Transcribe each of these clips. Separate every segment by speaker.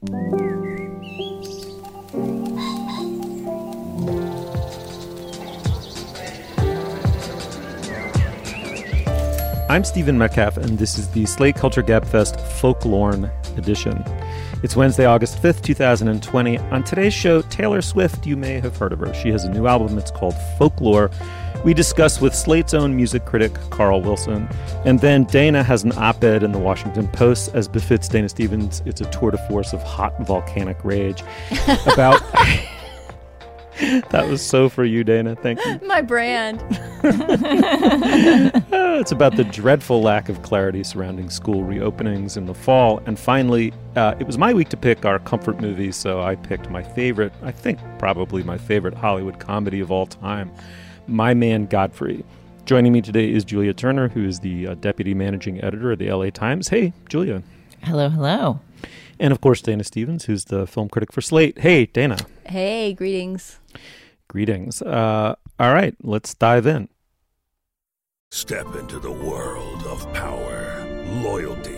Speaker 1: I'm Stephen Metcalf, and this is the Slate Culture Gabfest Folklorn edition. It's Wednesday, August 5th, 2020. On today's show, Taylor Swift, you may have heard of her. She has a new album, it's called Folklore. We discuss with Slate's own music critic, Carl Wilson. And then Dana has an op ed in the Washington Post, as befits Dana Stevens. It's a tour de force of hot volcanic rage about. that was so for you, Dana. Thank you.
Speaker 2: My brand.
Speaker 1: Uh, it's about the dreadful lack of clarity surrounding school reopenings in the fall. And finally, uh, it was my week to pick our comfort movie, so I picked my favorite, I think probably my favorite Hollywood comedy of all time, My Man Godfrey. Joining me today is Julia Turner, who is the uh, deputy managing editor of the LA Times. Hey, Julia.
Speaker 3: Hello, hello.
Speaker 1: And of course, Dana Stevens, who's the film critic for Slate. Hey, Dana.
Speaker 2: Hey, greetings.
Speaker 1: Greetings. Uh, all right, let's dive in.
Speaker 4: Step into the world of power, loyalty,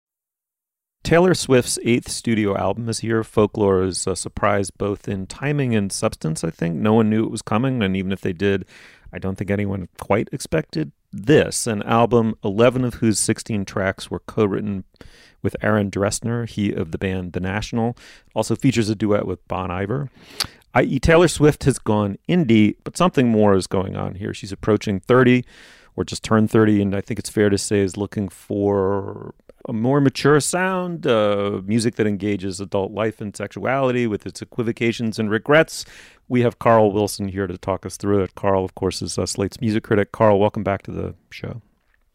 Speaker 1: Taylor Swift's eighth studio album is here. Folklore is a surprise both in timing and substance, I think. No one knew it was coming, and even if they did, I don't think anyone quite expected this, an album, 11 of whose 16 tracks were co written with Aaron Dessner, he of the band The National. Also features a duet with Bon Iver. I.e., Taylor Swift has gone indie, but something more is going on here. She's approaching 30 or just turned 30, and I think it's fair to say is looking for a more mature sound, uh, music that engages adult life and sexuality with its equivocations and regrets. We have Carl Wilson here to talk us through it. Carl, of course, is uh, Slate's music critic. Carl, welcome back to the show.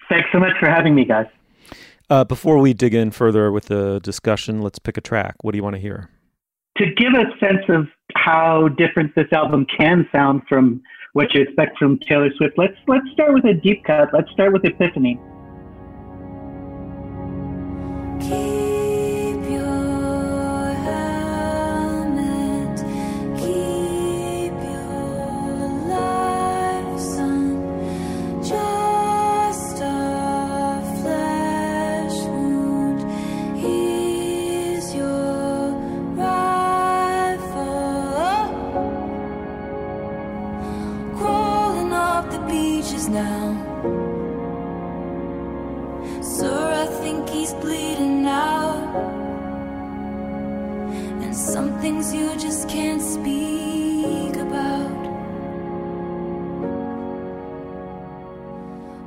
Speaker 5: Thanks so much for having me, guys.
Speaker 1: Uh, before we dig in further with the discussion, let's pick a track. What do you want to hear?
Speaker 5: To give a sense of how different this album can sound from what you expect from Taylor Swift, let's let's start with a deep cut. Let's start with Epiphany.
Speaker 6: Keep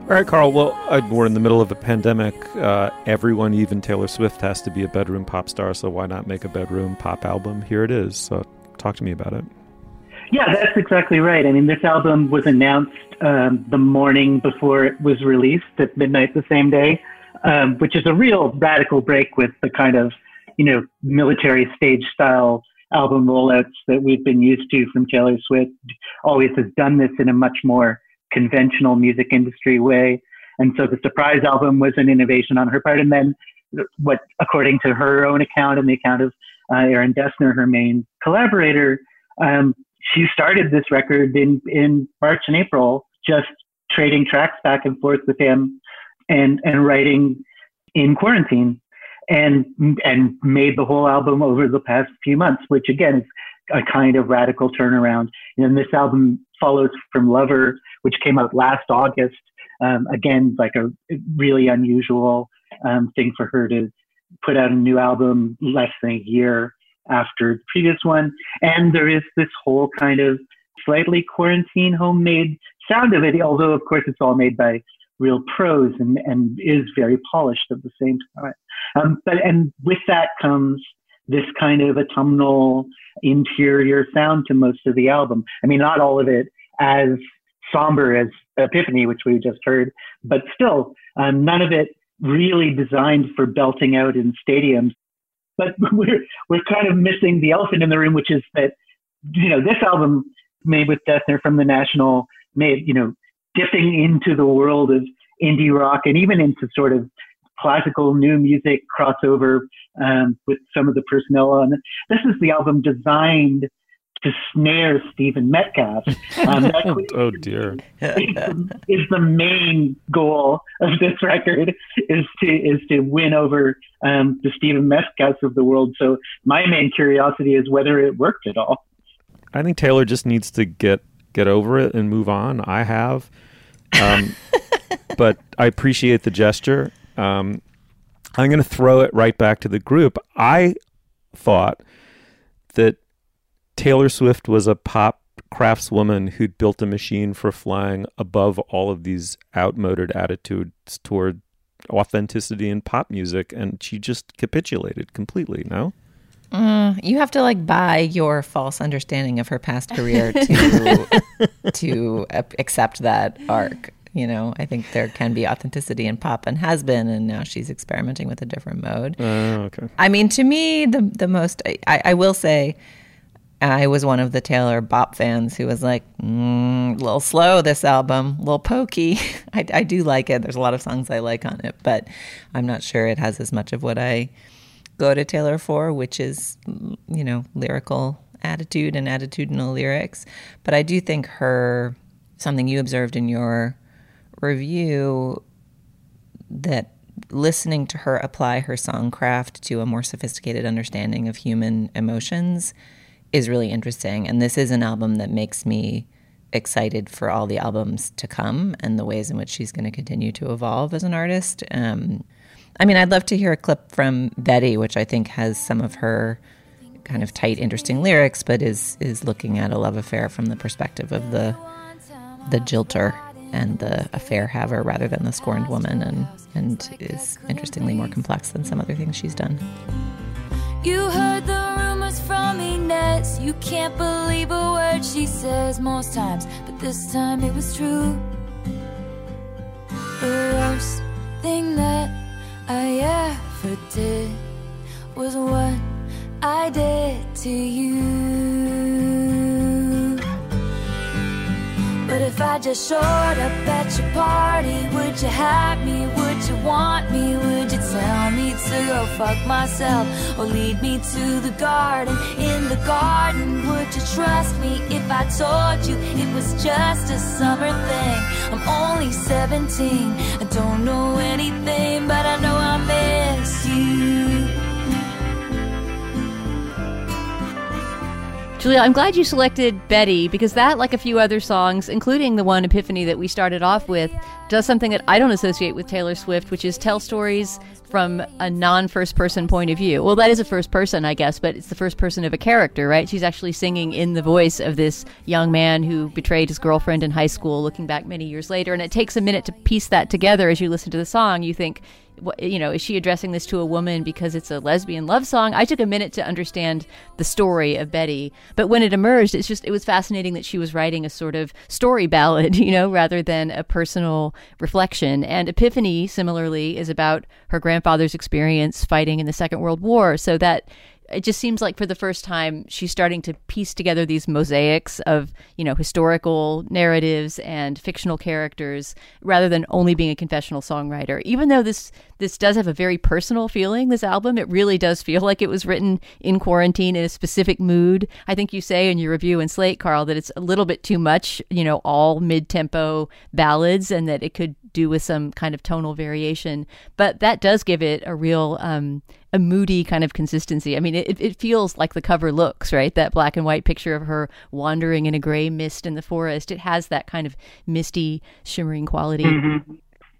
Speaker 1: All right, Carl. Well, uh, we're in the middle of a pandemic. Uh, everyone, even Taylor Swift, has to be a bedroom pop star. So why not make a bedroom pop album? Here it is. So talk to me about it.
Speaker 5: Yeah, that's exactly right. I mean, this album was announced um, the morning before it was released at midnight the same day, um, which is a real radical break with the kind of, you know, military stage style album rollouts that we've been used to from Taylor Swift. Always has done this in a much more conventional music industry way. And so the surprise album was an innovation on her part. And then what, according to her own account and the account of uh, Aaron Dessner, her main collaborator, um, she started this record in, in March and April, just trading tracks back and forth with him and, and writing in quarantine and, and made the whole album over the past few months, which again is a kind of radical turnaround. And this album follows from Lover, which came out last August. Um, again, like a really unusual um, thing for her to put out a new album less than a year after the previous one. And there is this whole kind of slightly quarantine homemade sound of it, although of course it's all made by real pros and, and is very polished at the same time. Um, but and with that comes this kind of autumnal interior sound to most of the album. I mean, not all of it as somber as Epiphany, which we just heard, but still, um, none of it really designed for belting out in stadiums. but we're we're kind of missing the elephant in the room, which is that you know this album made with Dessner from the National made you know dipping into the world of indie rock and even into sort of classical new music crossover um, with some of the personnel on it. This is the album designed to snare Stephen Metcalf. Um, that
Speaker 1: Oh, dear.
Speaker 5: is, the, is the main goal of this record is to is to win over um, the Stephen Metcalfs of the world. So my main curiosity is whether it worked at all.
Speaker 1: I think Taylor just needs to get get over it and move on. I have, um, but I appreciate the gesture. Um, I'm going to throw it right back to the group. I thought that Taylor Swift was a pop craftswoman who'd built a machine for flying above all of these outmoded attitudes toward authenticity in pop music, and she just capitulated completely. No.
Speaker 3: Mm, you have to like buy your false understanding of her past career to to uh, accept that arc. You know, I think there can be authenticity in pop and has been, and now she's experimenting with a different mode.
Speaker 1: Oh, okay.
Speaker 3: I mean, to me, the the most I, I will say, I was one of the Taylor Bop fans who was like, mm, a little slow this album, a little pokey. I, I do like it. There's a lot of songs I like on it, but I'm not sure it has as much of what I go to Taylor for, which is, you know, lyrical attitude and attitudinal lyrics. But I do think her, something you observed in your review, that listening to her apply her songcraft to a more sophisticated understanding of human emotions is really interesting. And this is an album that makes me excited for all the albums to come and the ways in which she's going to continue to evolve as an artist. Um, I mean, I'd love to hear a clip from Betty, which I think has some of her kind of tight, interesting lyrics, but is is looking at a love affair from the perspective of the the jilter and the affair haver rather than the scorned woman, and and is interestingly more complex than some other things she's done.
Speaker 6: You heard the rumors from Inez. You can't believe a word she says most times, but this time it was true. The worst thing that I ever did was what I did to you. But if I just showed up at your party, would you have me? Would you want me? Would you tell me to go fuck myself or lead me to the garden? In the garden, would you trust me if I told you it was just a summer thing? I'm only 17, I don't know anything,
Speaker 2: Julia, I'm glad you selected Betty because that, like a few other songs, including the one Epiphany that we started off with, does something that I don't associate with Taylor Swift, which is tell stories from a non first person point of view. Well, that is a first person, I guess, but it's the first person of a character, right? She's actually singing in the voice of this young man who betrayed his girlfriend in high school, looking back many years later. And it takes a minute to piece that together as you listen to the song. You think, you know, is she addressing this to a woman because it's a lesbian love song? I took a minute to understand the story of Betty, but when it emerged, it's just it was fascinating that she was writing a sort of story ballad, you know, rather than a personal reflection. And Epiphany, similarly, is about her grandfather's experience fighting in the Second World War. So that it just seems like for the first time she's starting to piece together these mosaics of you know historical narratives and fictional characters rather than only being a confessional songwriter. Even though this this does have a very personal feeling this album it really does feel like it was written in quarantine in a specific mood. I think you say in your review in slate carl that it's a little bit too much you know all mid-tempo ballads and that it could do with some kind of tonal variation but that does give it a real um, a moody kind of consistency. I mean, it, it feels like the cover looks, right? That black and white picture of her wandering in a gray mist in the forest. It has that kind of misty, shimmering quality.
Speaker 5: Mm-hmm.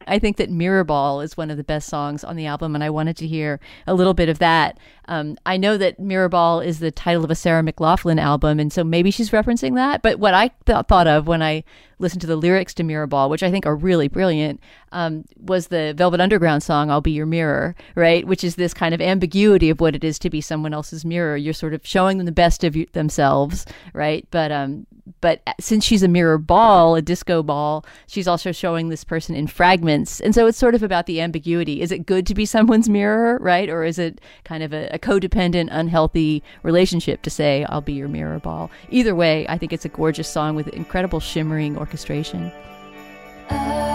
Speaker 2: I think that Mirror Ball is one of the best songs on the album, and I wanted to hear a little bit of that. Um, I know that Mirror Ball is the title of a Sarah McLachlan album, and so maybe she's referencing that. But what I th- thought of when I listened to the lyrics to Mirror Ball, which I think are really brilliant, um, was the Velvet Underground song "I'll Be Your Mirror," right? Which is this kind of ambiguity of what it is to be someone else's mirror. You're sort of showing them the best of you- themselves, right? But um, but since she's a mirror ball, a disco ball, she's also showing this person in fragments. And so it's sort of about the ambiguity. Is it good to be someone's mirror, right? Or is it kind of a, a codependent, unhealthy relationship to say, I'll be your mirror ball? Either way, I think it's a gorgeous song with incredible shimmering orchestration.
Speaker 6: I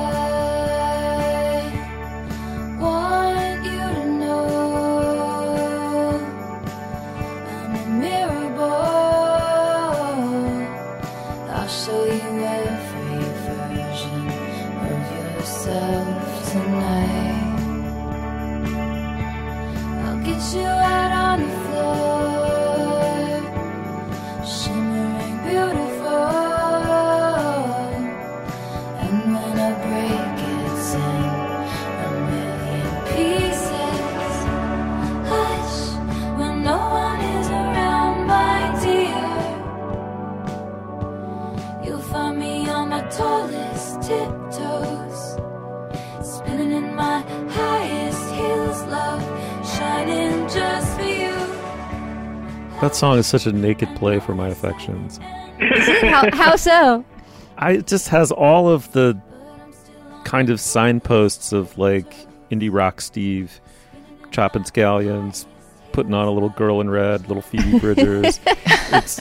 Speaker 1: That song is such a naked play for my affections.
Speaker 2: how, how so?
Speaker 1: I it just has all of the kind of signposts of like indie rock Steve, chopping scallions, putting on a little girl in red, little Phoebe Bridgers. it's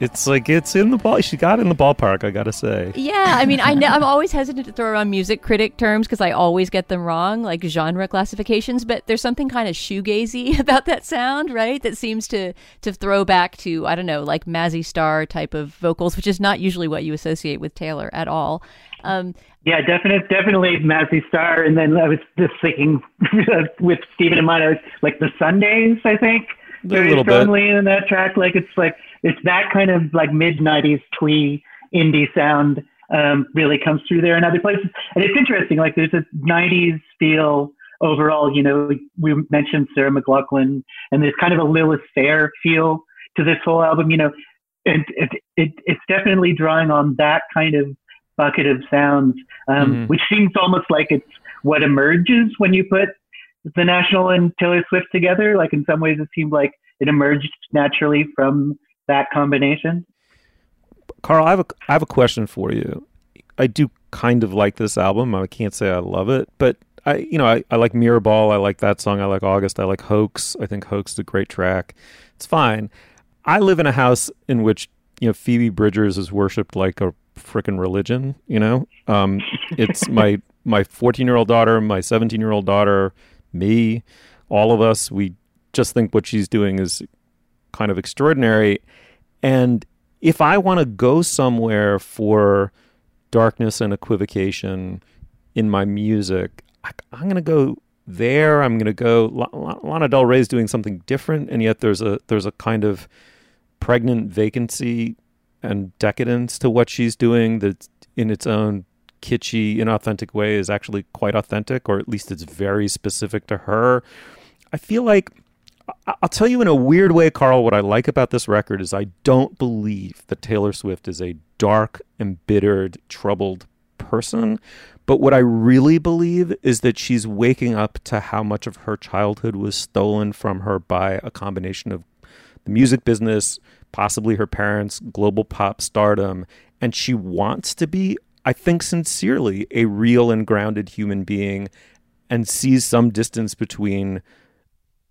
Speaker 1: it's like it's in the ball. She got in the ballpark. I gotta say.
Speaker 2: Yeah, I mean, I know, I'm always hesitant to throw around music critic terms because I always get them wrong, like genre classifications. But there's something kind of shoegazy about that sound, right? That seems to to throw back to I don't know, like Mazzy Star type of vocals, which is not usually what you associate with Taylor at all. Um,
Speaker 5: Yeah, definitely, definitely Mazzy Star. And then I was just thinking with Stephen in mind, I was like the Sundays, I think,
Speaker 1: A
Speaker 5: very
Speaker 1: little bit.
Speaker 5: strongly in that track. Like it's like it's that kind of like mid '90s twee indie sound um, really comes through there in other places. And it's interesting. Like there's a '90s feel overall. You know, we mentioned Sarah McLachlan, and there's kind of a Lilith Fair feel to this whole album. You know, and it, it it's definitely drawing on that kind of bucket of sounds, um,
Speaker 1: Mhm.
Speaker 5: which seems almost like it's what emerges when you put the National and Taylor Swift together. Like in some ways, it seemed like it emerged naturally from that combination.
Speaker 1: Carl, I have a I have a question for you. I do kind of like this album. I can't say I love it, but I you know I, I like Mirror Ball. I like that song. I like August. I like Hoax. I think Hoax is a great track. It's fine. I live in a house in which you know Phoebe Bridgers is worshipped like a freaking religion. You know, um, it's my my 14 year old daughter, my 17 year old daughter, me, all of us. We just think what she's doing is kind of extraordinary. And if I want to go somewhere for darkness and equivocation in my music, I, I'm going to go there. I'm going to go. La- La- Lana Del Rey's doing something different, and yet there's a there's a kind of pregnant vacancy and decadence to what she's doing that, in its own kitschy, inauthentic way, is actually quite authentic, or at least it's very specific to her. I feel like I'll tell you in a weird way, Carl, what I like about this record is I don't believe that Taylor Swift is a dark, embittered, troubled person. But what I really believe is that she's waking up to how much of her childhood was stolen from her by a combination of the music business, possibly her parents, global pop stardom, and she wants to be, I think sincerely, a real and grounded human being and sees some distance between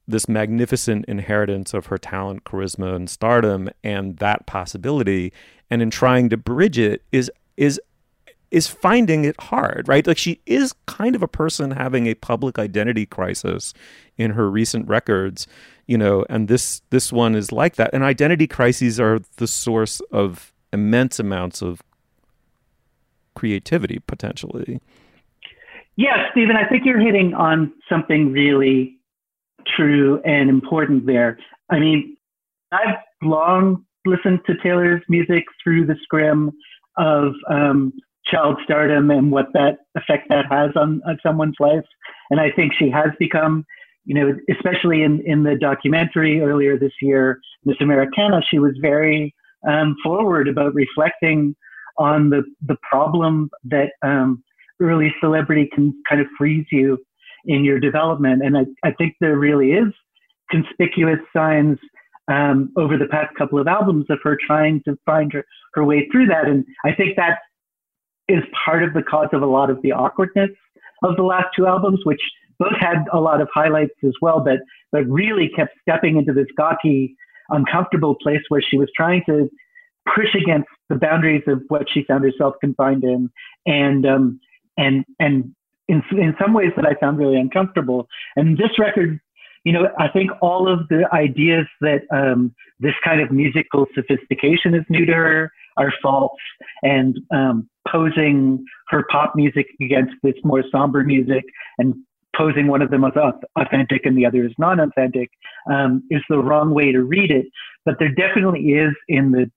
Speaker 1: this magnificent inheritance of her talent, charisma, and stardom, and that possibility, and in trying to bridge it, is is is finding it hard, right? Like she is kind of a person having a public identity crisis in her recent records, you know, and this this one is like that. And identity crises are the source of immense amounts of creativity potentially.
Speaker 5: Yeah, Stephen, I think you're hitting on something really true and important there. I mean, I've long listened to Taylor's music through the scrim of um, child stardom and what that effect that has on, on someone's life. And I think she has become, you know, especially in, in the documentary earlier this year, Miss Americana, she was very um, forward about reflecting on the, the problem that um, early celebrity can kind of freeze you in your development. And I, I think there really is conspicuous signs um, over the past couple of albums of her trying to find her, her way through that. And I think that is part of the cause of a lot of the awkwardness of the last two albums, which both had a lot of highlights as well, but but really kept stepping into this gawky, uncomfortable place where she was trying to push against the boundaries of what she found herself confined in, and um, and and in in some ways that I found really uncomfortable. And this record, you know, I think all of the ideas that um, this kind of musical sophistication is new to her are false, and um, posing her pop music against this more somber music and posing one of them as authentic and the other as non-authentic um, is the wrong way to read it. But there definitely is in the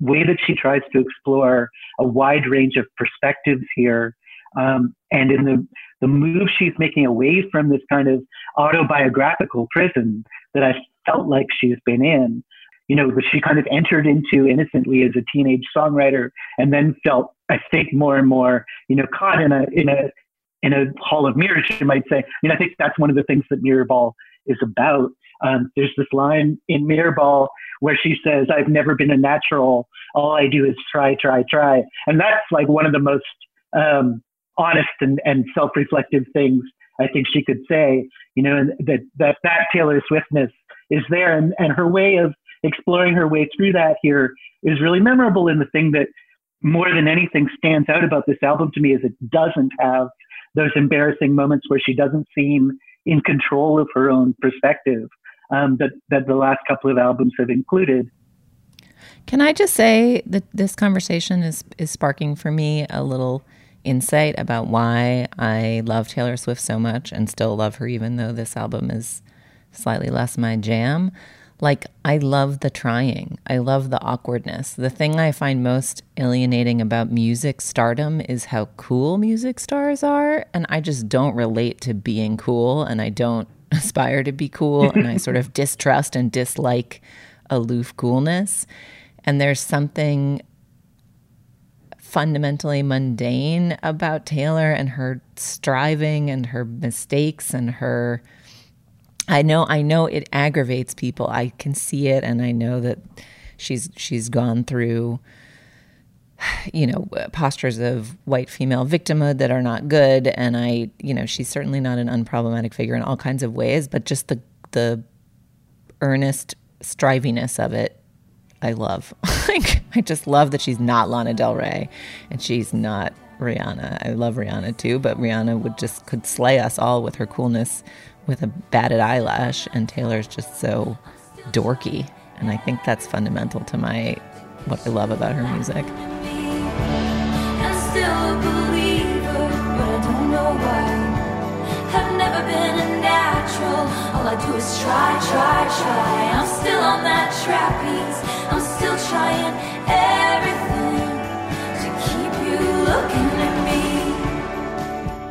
Speaker 5: way that she tries to explore a wide range of perspectives here. Um, and in the, the move she's making away from this kind of autobiographical prison that I felt like she's been in, you know, that she kind of entered into innocently as a teenage songwriter and then felt, I think, more and more, you know, caught in a, in a, in a hall of mirrors, you might say. I mean, I think that's one of the things that Mirrorball is about. Um, there's this line in Mirrorball where she says, I've never been a natural. All I do is try, try, try. And that's like one of the most um, honest and, and self reflective things I think she could say, you know, that, that, that Taylor Swiftness is there. And, and her way of exploring her way through that here is really memorable. And the thing that more than anything stands out about this album to me is it doesn't have those embarrassing moments where she doesn't seem in control of her own perspective um, that that the last couple of albums have included.
Speaker 3: Can I just say that this conversation is is sparking for me a little insight about why I love Taylor Swift so much and still love her even though this album is slightly less my jam. Like, I love the trying. I love the awkwardness. The thing I find most alienating about music stardom is how cool music stars are. And I just don't relate to being cool and I don't aspire to be cool. and I sort of distrust and dislike aloof coolness. And there's something fundamentally mundane about Taylor and her striving and her mistakes and her I know I know it aggravates people. I can see it and I know that she's she's gone through you know postures of white female victimhood that are not good and I you know she's certainly not an unproblematic figure in all kinds of ways but just the the earnest striviness of it I love. like I just love that she's not Lana Del Rey and she's not Rihanna. I love Rihanna too, but Rihanna would just could slay us all with her coolness with a batted eyelash, and Taylor's just so dorky. And I think that's fundamental to my what I love about her music. All I do is try, try, try. I'm still on that trapeze. I'm still trying everything to keep you looking at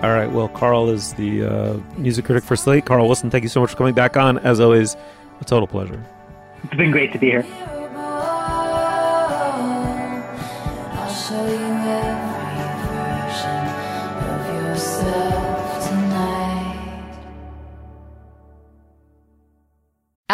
Speaker 1: all right. Well, Carl is the uh, music critic for Slate. Carl Wilson, thank you so much for coming back on. As always, a total pleasure.
Speaker 5: It's been great to be here.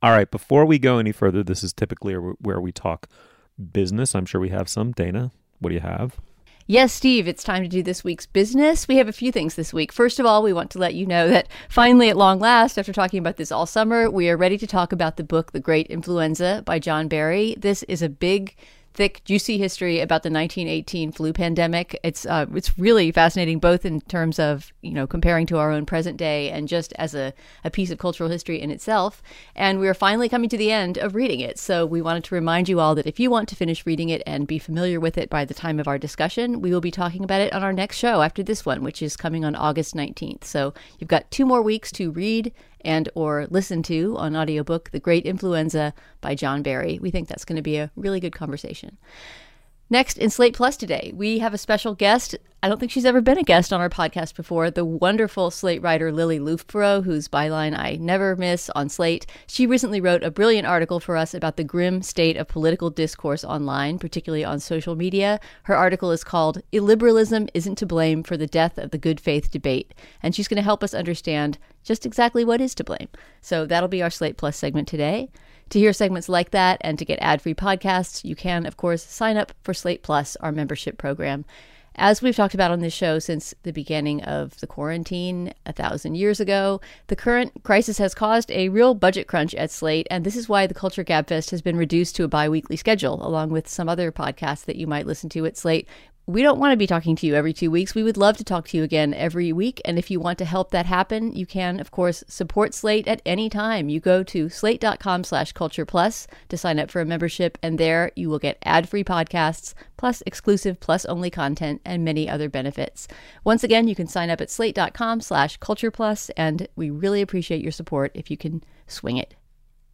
Speaker 1: All right, before we go any further, this is typically where we talk business. I'm sure we have some. Dana, what do you have?
Speaker 2: Yes, Steve, it's time to do this week's business. We have a few things this week. First of all, we want to let you know that finally, at long last, after talking about this all summer, we are ready to talk about the book, The Great Influenza by John Barry. This is a big thick, juicy history about the 1918 flu pandemic. It's uh, it's really fascinating, both in terms of you know comparing to our own present day and just as a, a piece of cultural history in itself. And we are finally coming to the end of reading it. So we wanted to remind you all that if you want to finish reading it and be familiar with it by the time of our discussion, we will be talking about it on our next show after this one, which is coming on August 19th. So you've got two more weeks to read and or listen to on audiobook The Great Influenza by John Barry. We think that's going to be a really good conversation. Next, in Slate Plus today, we have a special guest. I don't think she's ever been a guest on our podcast before. The wonderful Slate writer Lily Loofbourow, whose byline I never miss on Slate. She recently wrote a brilliant article for us about the grim state of political discourse online, particularly on social media. Her article is called Illiberalism Isn't to Blame for the Death of the Good Faith Debate. And she's going to help us understand just exactly what is to blame. So that'll be our Slate Plus segment today. To hear segments like that and to get ad free podcasts, you can, of course, sign up for Slate Plus, our membership program. As we've talked about on this show since the beginning of the quarantine a thousand years ago, the current crisis has caused a real budget crunch at Slate, and this is why the Culture Gabfest has been reduced to a bi weekly schedule, along with some other podcasts that you might listen to at Slate we don't want to be talking to you every two weeks. We would love to talk to you again every week. And if you want to help that happen, you can, of course, support Slate at any time. You go to slate.com slash culture plus to sign up for a membership, and there you will get ad free podcasts, plus exclusive plus only content, and many other benefits. Once again, you can sign up at slate.com slash culture plus, and we really appreciate your support if you can swing it.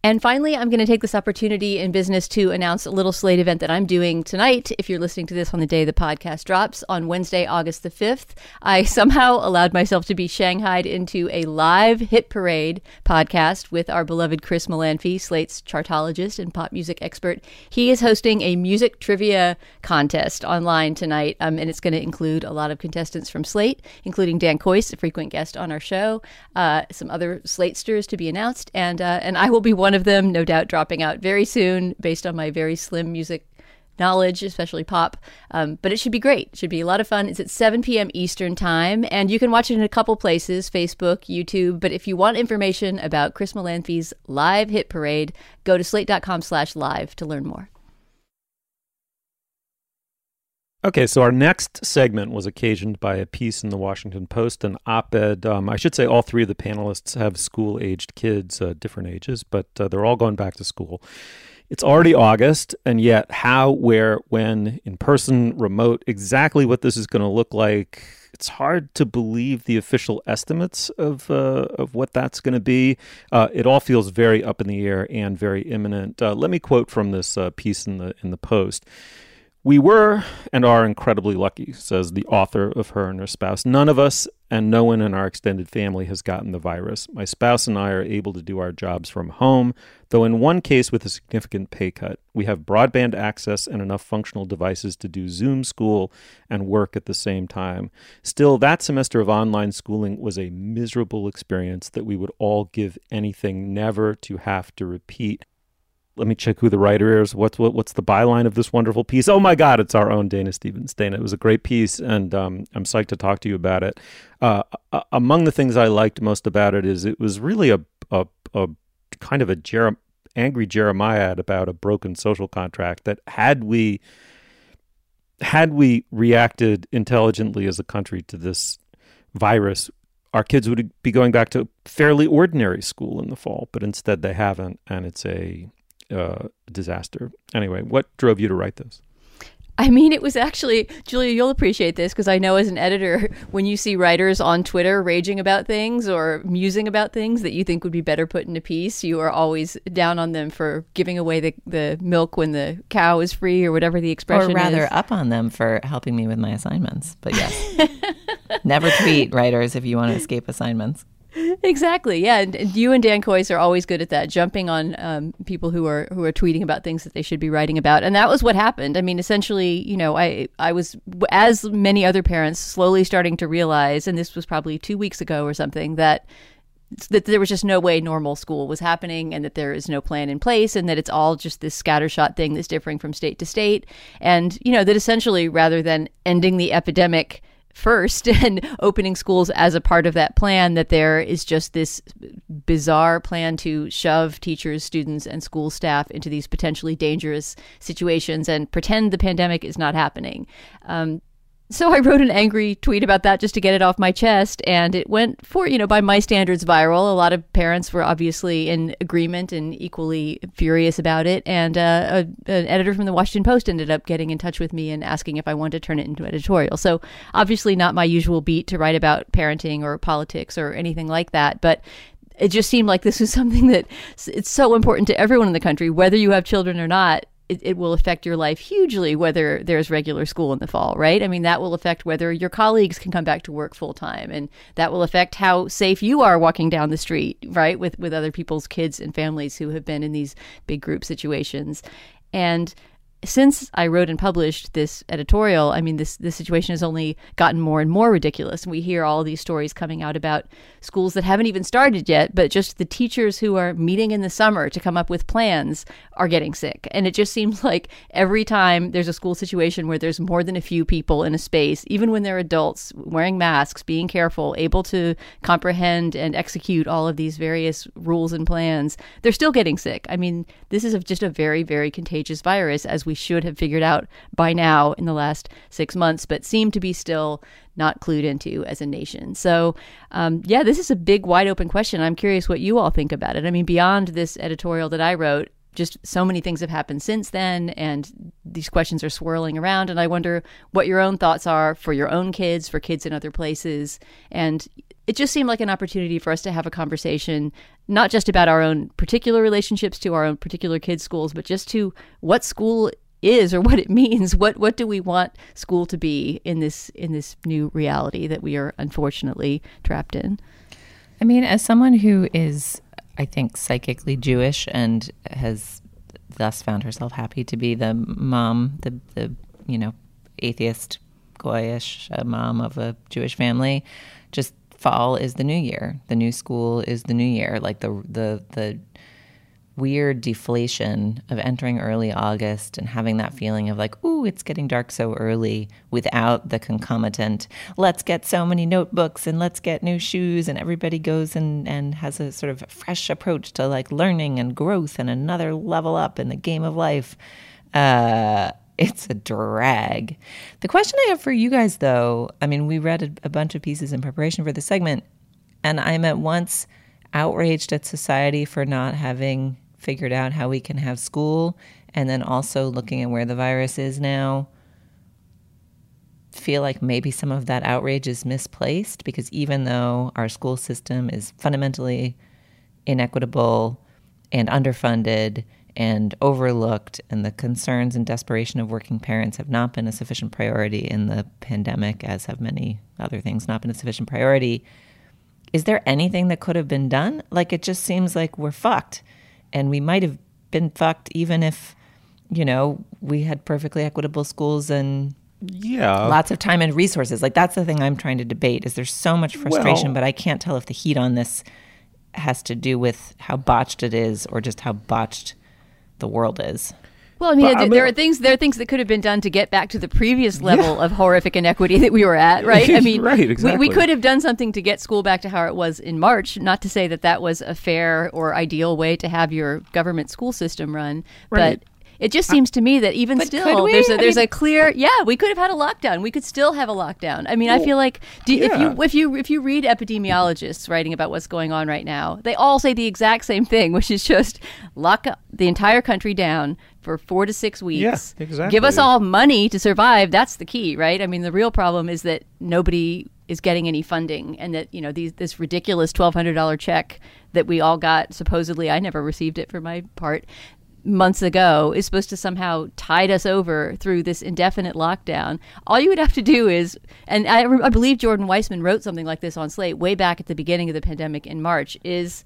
Speaker 2: And finally, I'm going to take this opportunity in business to announce a little Slate event that I'm doing tonight. If you're listening to this on the day the podcast drops, on Wednesday, August the 5th, I somehow allowed myself to be shanghaied into a live hit parade podcast with our beloved Chris Molanphy, Slate's chartologist and pop music expert. He is hosting a music trivia contest online tonight, um, and it's going to include a lot of contestants from Slate, including Dan Kois, a frequent guest on our show, uh, some other Slatesters to be announced, and uh, and I will be one of them, no doubt dropping out very soon based on my very slim music knowledge, especially pop. Um, but it should be great. It should be a lot of fun. It's at 7 p.m. Eastern Time, and you can watch it in a couple places Facebook, YouTube. But if you want information about Chris Molanphy's live hit parade, go to slate.com slash live to learn more.
Speaker 1: Okay, so our next segment was occasioned by a piece in the Washington Post, an op ed. Um, I should say all three of the panelists have school aged kids, uh, different ages, but uh, they're all going back to school. It's already August, and yet how, where, when, in person, remote, exactly what this is going to look like. It's hard to believe the official estimates of uh, of what that's going to be. Uh, it all feels very up in the air and very imminent. Uh, let me quote from this uh, piece in the in the Post. We were and are incredibly lucky, says the author of Her and Her Spouse. None of us and no one in our extended family has gotten the virus. My spouse and I are able to do our jobs from home, though in one case with a significant pay cut. We have broadband access and enough functional devices to do Zoom school and work at the same time. Still, that semester of online schooling was a miserable experience that we would all give anything never to have to repeat let me check who the writer is. What's what, what's the byline of this wonderful piece? Oh my God, it's our own Dana Stevens. Dana, it was a great piece, and um, I'm psyched to talk to you about it. Uh, among the things I liked most about it is it was really a a, a kind of a Jer- angry Jeremiah about a broken social contract. That had we had we reacted intelligently as a country to this virus, our kids would be going back to fairly ordinary school in the fall, but instead they haven't, and it's a uh, disaster. Anyway, what drove you to write this?
Speaker 2: I mean, it was actually, Julia, you'll appreciate this because I know as an editor, when you see writers on Twitter raging about things or musing about things that you think would be better put in a piece, you are always down on them for giving away the, the milk when the cow is free or whatever the expression is.
Speaker 3: Or rather,
Speaker 2: is.
Speaker 3: up on them for helping me with my assignments. But yes, never tweet, writers, if you want to escape assignments.
Speaker 2: Exactly. Yeah, and, you and Dan Kois are always good at that, jumping on um, people who are who are tweeting about things that they should be writing about, and that was what happened. I mean, essentially, you know, I I was as many other parents slowly starting to realize, and this was probably two weeks ago or something, that that there was just no way normal school was happening and that there is no plan in place and that it's all just this scattershot thing that's differing from state to state and you know that essentially rather than ending the epidemic first and opening schools as a part of that plan that there is just this bizarre plan to shove teachers students and school staff into these potentially dangerous situations and pretend the pandemic is not happening. Um, so I wrote an angry tweet about that just to get it off my chest, and it went for you know by my standards viral. A lot of parents were obviously in agreement and equally furious about it. And uh, a, an editor from the Washington Post ended up getting in touch with me and asking if I wanted to turn it into an editorial. So obviously not my usual beat to write about parenting or politics or anything like that, but it just seemed like this was something that it's so important to everyone in the country, whether you have children or not. It, it will affect your life hugely whether there's regular school in the fall, right? I mean, that will affect whether your colleagues can come back to work full time, and that will affect how safe you are walking down the street, right, with with other people's kids and families who have been in these big group situations. And since I wrote and published this editorial, I mean, this this situation has only gotten more and more ridiculous. We hear all these stories coming out about schools that haven't even started yet, but just the teachers who are meeting in the summer to come up with plans are getting sick. And it just seems like every time there's a school situation where there's more than a few people in a space, even when they're adults, wearing masks, being careful, able to comprehend and execute all of these various rules and plans, they're still getting sick. I mean, this is just a very, very contagious virus, as we should have figured out by now in the last six months, but seem to be still not clued into as a nation. So, um, yeah, this is a big, wide open question. I'm curious what you all think about it. I mean, beyond this editorial that I wrote, just so many things have happened since then, and these questions are swirling around. And I wonder what your own thoughts are for your own kids, for kids in other places. And it just seemed like an opportunity for us to have a conversation, not just about our own particular relationships to our own particular kids' schools, but just to what school is or what it means. What what do we want school to be in this in this new reality that we are unfortunately trapped in?
Speaker 3: I mean, as someone who is, I think, psychically Jewish and has thus found herself happy to be the mom, the the you know atheist, goyish mom of a Jewish family, just fall is the new year. The new school is the new year. Like the the the weird deflation of entering early August and having that feeling of like, ooh, it's getting dark so early without the concomitant, let's get so many notebooks and let's get new shoes and everybody goes and, and has a sort of fresh approach to like learning and growth and another level up in the game of life. Uh, it's a drag. The question I have for you guys, though, I mean, we read a, a bunch of pieces in preparation for the segment, and I'm at once outraged at society for not having figured out how we can have school, and then also looking at where the virus is now. Feel like maybe some of that outrage is misplaced because even though our school system is fundamentally inequitable and underfunded and overlooked, and the concerns and desperation of working parents have not been a sufficient priority in the pandemic, as have many other things not been a sufficient priority. Is there anything that could have been done? Like, it just seems like we're fucked. And we might have been fucked even if, you know, we had perfectly equitable schools and
Speaker 1: Yeah.
Speaker 3: lots of time and resources. Like, that's the thing I'm trying to debate is there's so much frustration,
Speaker 1: Well-
Speaker 3: but I can't tell if the heat on this has to do with how botched it is or just how botched the world is.
Speaker 2: Well, I mean,
Speaker 1: But,
Speaker 2: there,
Speaker 1: I mean-
Speaker 2: there are things there are things that could have been done to get back to the previous level of horrific inequity that we were at, right? I mean,
Speaker 1: Right,
Speaker 2: we, we could have done something to get school back to how it was in March. Not to say that that was a fair or ideal way to have your government school system run,
Speaker 1: Right.
Speaker 2: but. It just seems to me that even
Speaker 3: But
Speaker 2: still, there's a
Speaker 3: I
Speaker 2: there's
Speaker 3: mean-
Speaker 2: a clear yeah. We could have had a lockdown. We could still have a lockdown. I mean, I feel like do, if you if you if you read epidemiologists writing about what's going on right now, they all say the exact same thing, which is just lock up the entire country down for four to six weeks.
Speaker 1: Yeah, exactly.
Speaker 2: Give us all money to survive. That's the key, right? I mean, the real problem is that nobody is getting any funding, and that you know these this ridiculous twelve hundred dollar check that we all got supposedly. I never received it for my part months ago is supposed to somehow tide us over through this indefinite lockdown. All you would have to do is, and I, I believe Jordan Weissmann wrote something like this on Slate way back at the beginning of the pandemic in March, is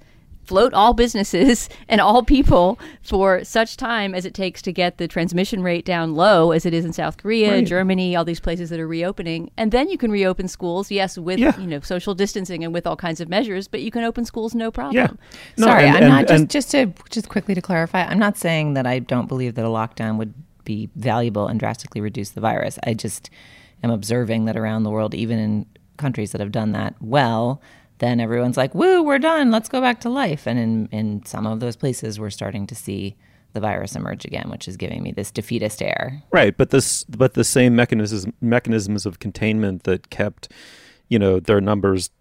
Speaker 2: float all businesses and all people for such time as it takes to get the transmission rate down low as it is in South Korea,
Speaker 1: Right.
Speaker 2: Germany, all these places that are reopening. And then you can reopen schools, yes, with
Speaker 1: Yeah.
Speaker 2: you know social distancing and with all kinds of measures, but you can open schools no problem.
Speaker 1: Yeah. No,
Speaker 3: Sorry,
Speaker 1: and-
Speaker 3: I'm
Speaker 1: and-
Speaker 3: not just
Speaker 1: and-
Speaker 3: just to just quickly to clarify. I'm not saying that I don't believe that a lockdown would be valuable and drastically reduce the virus. I just am observing that around the world, even in countries that have done that well, then everyone's like, "Woo, we're done. Let's go back to life." And in in some of those places, we're starting to see the virus emerge again, which is giving me this defeatist air.
Speaker 1: Right, but this, but the same mechanisms mechanisms of containment that kept, you know, their numbers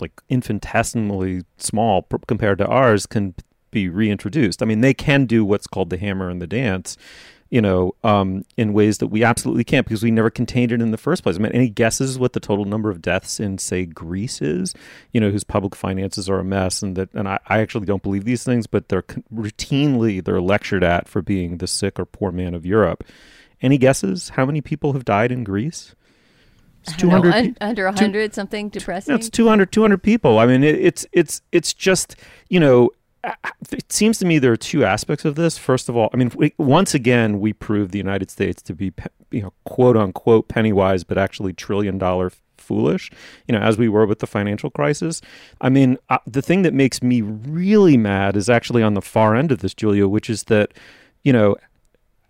Speaker 1: like infinitesimally small pr- compared to ours can be reintroduced. I mean, they can do what's called the hammer and the dance, you know, um, in ways that we absolutely can't because we never contained it in the first place. I mean, any guesses what the total number of deaths in, say, Greece is? You know, whose public finances are a mess, and that, and I, I actually don't believe these things, but they're con- routinely they're lectured at for being the sick or poor man of Europe. Any guesses how many people have died in Greece? It's
Speaker 2: I don't know,
Speaker 1: 200
Speaker 2: un- under 100, something depressing.
Speaker 1: it's 200, 200 people. I mean, it, it's it's it's just you know. It seems to me there are two aspects of this. First of all, I mean, we, once again, we proved the United States to be, you know, quote unquote penny wise, but actually trillion dollar foolish. You know, as we were with the financial crisis. I mean, uh, the thing that makes me really mad is actually on the far end of this, Julia, which is that, you know,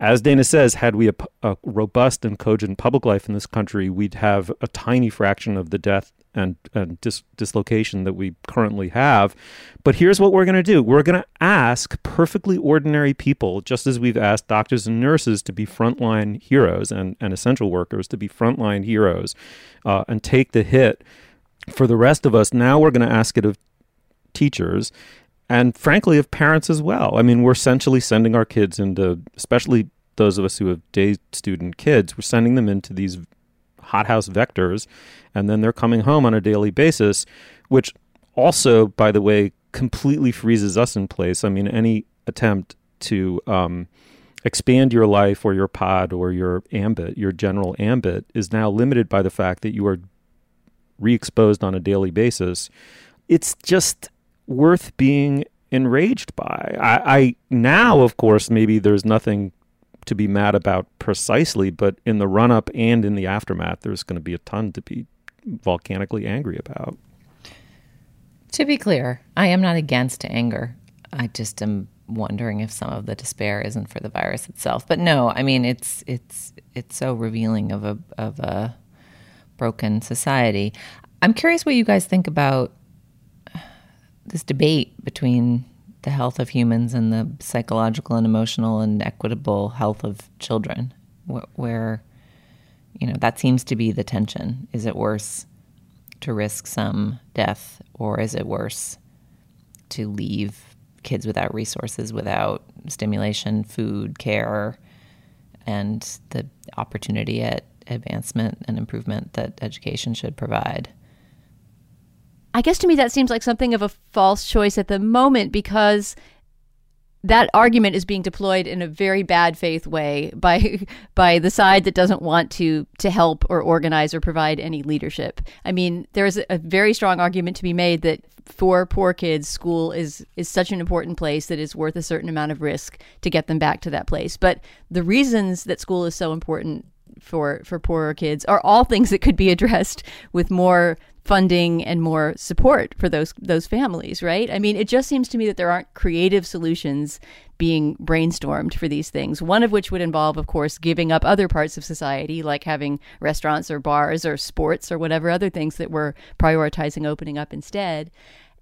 Speaker 1: as Dana says, had we a robust and cogent public life in this country, we'd have a tiny fraction of the death and, and dis- dislocation that we currently have. But here's what we're going to do we're going to ask perfectly ordinary people, just as we've asked doctors and nurses to be frontline heroes and, and essential workers to be frontline heroes uh, and take the hit. For the rest of us, now we're going to ask it of teachers and frankly of parents as well. I mean, we're essentially sending our kids into, especially those of us who have day student kids, we're sending them into these hothouse vectors, and then they're coming home on a daily basis, which also, by the way, completely freezes us in place. I mean, any attempt to um, expand your life or your pod or your ambit, your general ambit, is now limited by the fact that you are re-exposed on a daily basis. It's just worth being enraged by. I, I now, of course, maybe there's nothing to be mad about precisely, but in the run up and in the aftermath, there's going to be a ton to be volcanically angry about.
Speaker 3: To be clear, I am not against anger. I just am wondering if some of the despair isn't for the virus itself. But no, I mean it's it's it's so revealing of a of a broken society. I'm curious what you guys think about this debate between the health of humans and the psychological and emotional and equitable health of children, wh- where you know that seems to be the tension. Is it worse to risk some death, or is it worse to leave kids without resources, without stimulation, food, care, and the opportunity at advancement and improvement that education should provide?
Speaker 2: I guess to me that seems like something of a false choice at the moment because that argument is being deployed in a very bad faith way by by the side that doesn't want to to help or organize or provide any leadership. I mean, there's a very strong argument to be made that for poor kids, school is is such an important place that it's worth a certain amount of risk to get them back to that place. But the reasons that school is so important for for poorer kids are all things that could be addressed with more funding and more support for those those families, right? I mean, it just seems to me that there aren't creative solutions being brainstormed for these things. One of which would involve, of course, giving up other parts of society, like having restaurants or bars or sports or whatever other things that we're prioritizing opening up instead.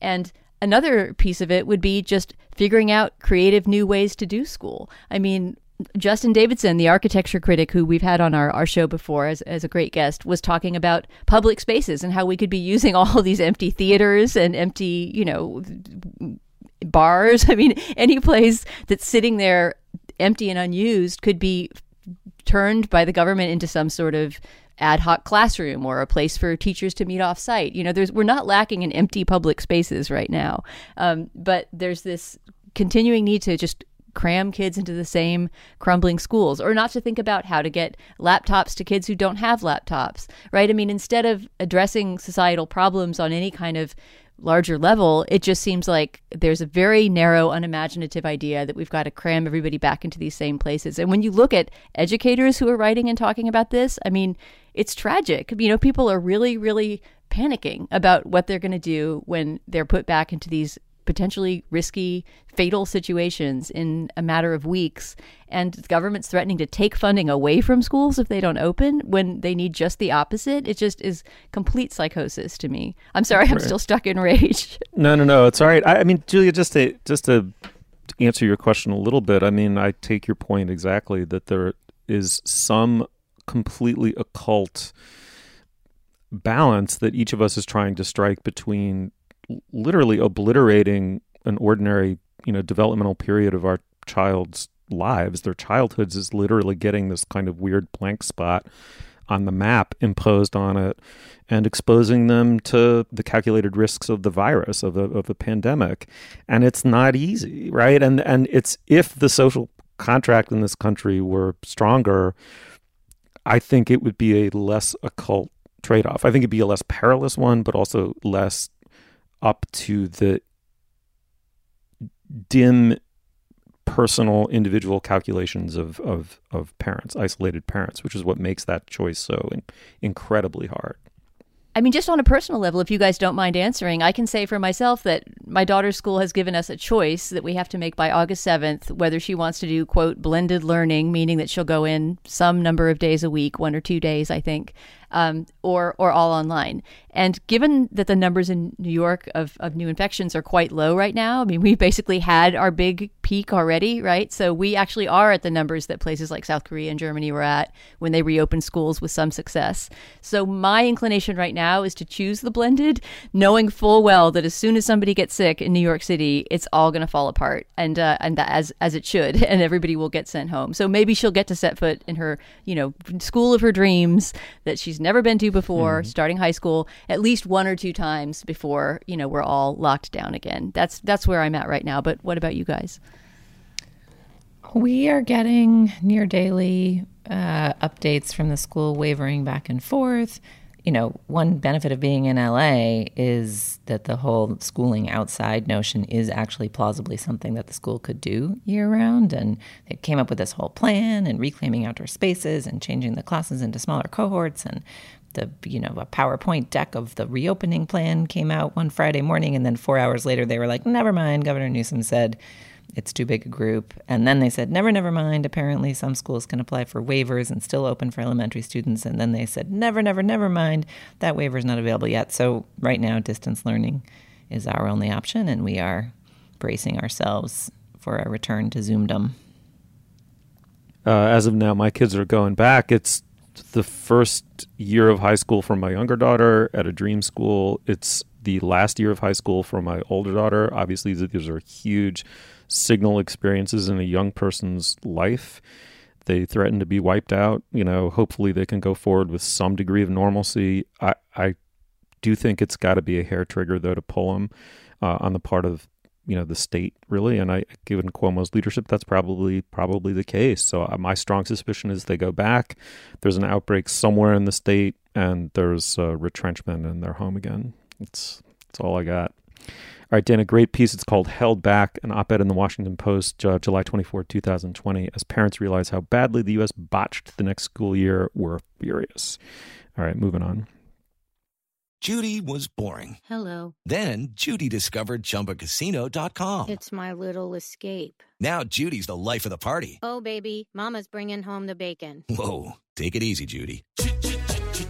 Speaker 2: And another piece of it would be just figuring out creative new ways to do school. I mean, Justin Davidson, the architecture critic who we've had on our, our show before as, as a great guest, was talking about public spaces and how we could be using all these empty theaters and empty, you know, bars. I mean, any place that's sitting there empty and unused could be turned by the government into some sort of ad hoc classroom or a place for teachers to meet off site. You know, there's we're not lacking in empty public spaces right now, um, but there's this continuing need to just cram kids into the same crumbling schools. Or not to think about how to get laptops to kids who don't have laptops right? I mean instead of addressing societal problems on any kind of larger level it just seems like there's a very narrow unimaginative idea that we've got to cram everybody back into these same places. And when you look at educators who are writing and talking about this i mean it's tragic. You know people are really really panicking about what they're going to do when they're put back into these potentially risky, fatal situations in a matter of weeks. And the government's threatening to take funding away from schools if they don't open when they need just the opposite. It just is complete psychosis to me. I'm sorry, I'm still stuck in rage.
Speaker 1: No, no, no. It's all right. I, I mean, Julia, just to just to answer your question a little bit. I mean, I take your point exactly that there is some completely occult balance that each of us is trying to strike between literally obliterating an ordinary, you know, developmental period of our child's lives, their childhoods, is literally getting this kind of weird blank spot on the map imposed on it and exposing them to the calculated risks of the virus of a, of a pandemic. And it's not easy right? And and it's if the social contract in this country were stronger i think it would be a less occult trade-off. I think it'd be a less perilous one but also less up to the dim personal individual calculations of, of, of parents, isolated parents, which is what makes that choice so in, incredibly hard.
Speaker 2: I mean, just on a personal level, if you guys don't mind answering, I can say for myself that my daughter's school has given us a choice that we have to make by August 7th whether she wants to do, quote, blended learning, meaning that she'll go in some number of days a week, one or two days, I think, um, or, or all online. And given that the numbers in New York of, of new infections are quite low right now, I mean, we basically had our big peak already, right? So we actually are at the numbers that places like South Korea and Germany were at when they reopened schools with some success. So my inclination right now is to choose the blended, knowing full well that as soon as somebody gets sick in New York City, it's all going to fall apart, and uh, and as as it should, and everybody will get sent home. So maybe she'll get to set foot in her, you know, school of her dreams that she's never been to before, starting high school, at least one or two times before you know we're all locked down again. That's that's where I'm at right now. But what about you guys?
Speaker 3: We are getting near daily uh, updates from the school wavering back and forth. You know, one benefit of being in LA is that the whole schooling outside notion is actually plausibly something that the school could do year round. And they came up with this whole plan and reclaiming outdoor spaces and changing the classes into smaller cohorts. And the, you know, a PowerPoint deck of the reopening plan came out one Friday morning. And then four hours later, they were like, never mind. Governor Newsom said, it's too big a group. And then they said, never, never mind. Apparently, some schools can apply for waivers and still open for elementary students. And then they said, never, never, never mind. That waiver is not available yet. So, right now, distance learning is our only option, and we are bracing ourselves for a return to Zoomdom.
Speaker 1: Uh, as of now, my kids are going back. It's the first year of high school for my younger daughter at a dream school. It's the last year of high school for my older daughter. Obviously, these are huge signal experiences in a young person's life. They threaten to be wiped out. You know, hopefully they can go forward with some degree of normalcy. I, I do think it's got to be a hair trigger though to pull them uh, on the part of you know the state really and i given cuomo's leadership that's probably probably the case so uh, my strong suspicion is they go back there's an outbreak somewhere in the state and there's retrenchment and they're home again it's it's all i got all right dan a great piece it's called held back an op-ed in the washington post uh, july 24 2020 as parents realize how badly the us botched the next school year we're furious all right moving on
Speaker 7: Judy was boring.
Speaker 8: Hello.
Speaker 7: Then Judy discovered ChumbaCasino.com.
Speaker 8: It's my little escape.
Speaker 7: Now Judy's the life of the party.
Speaker 8: Oh, baby, Mama's bringing home the bacon.
Speaker 7: Whoa, take it easy, Judy.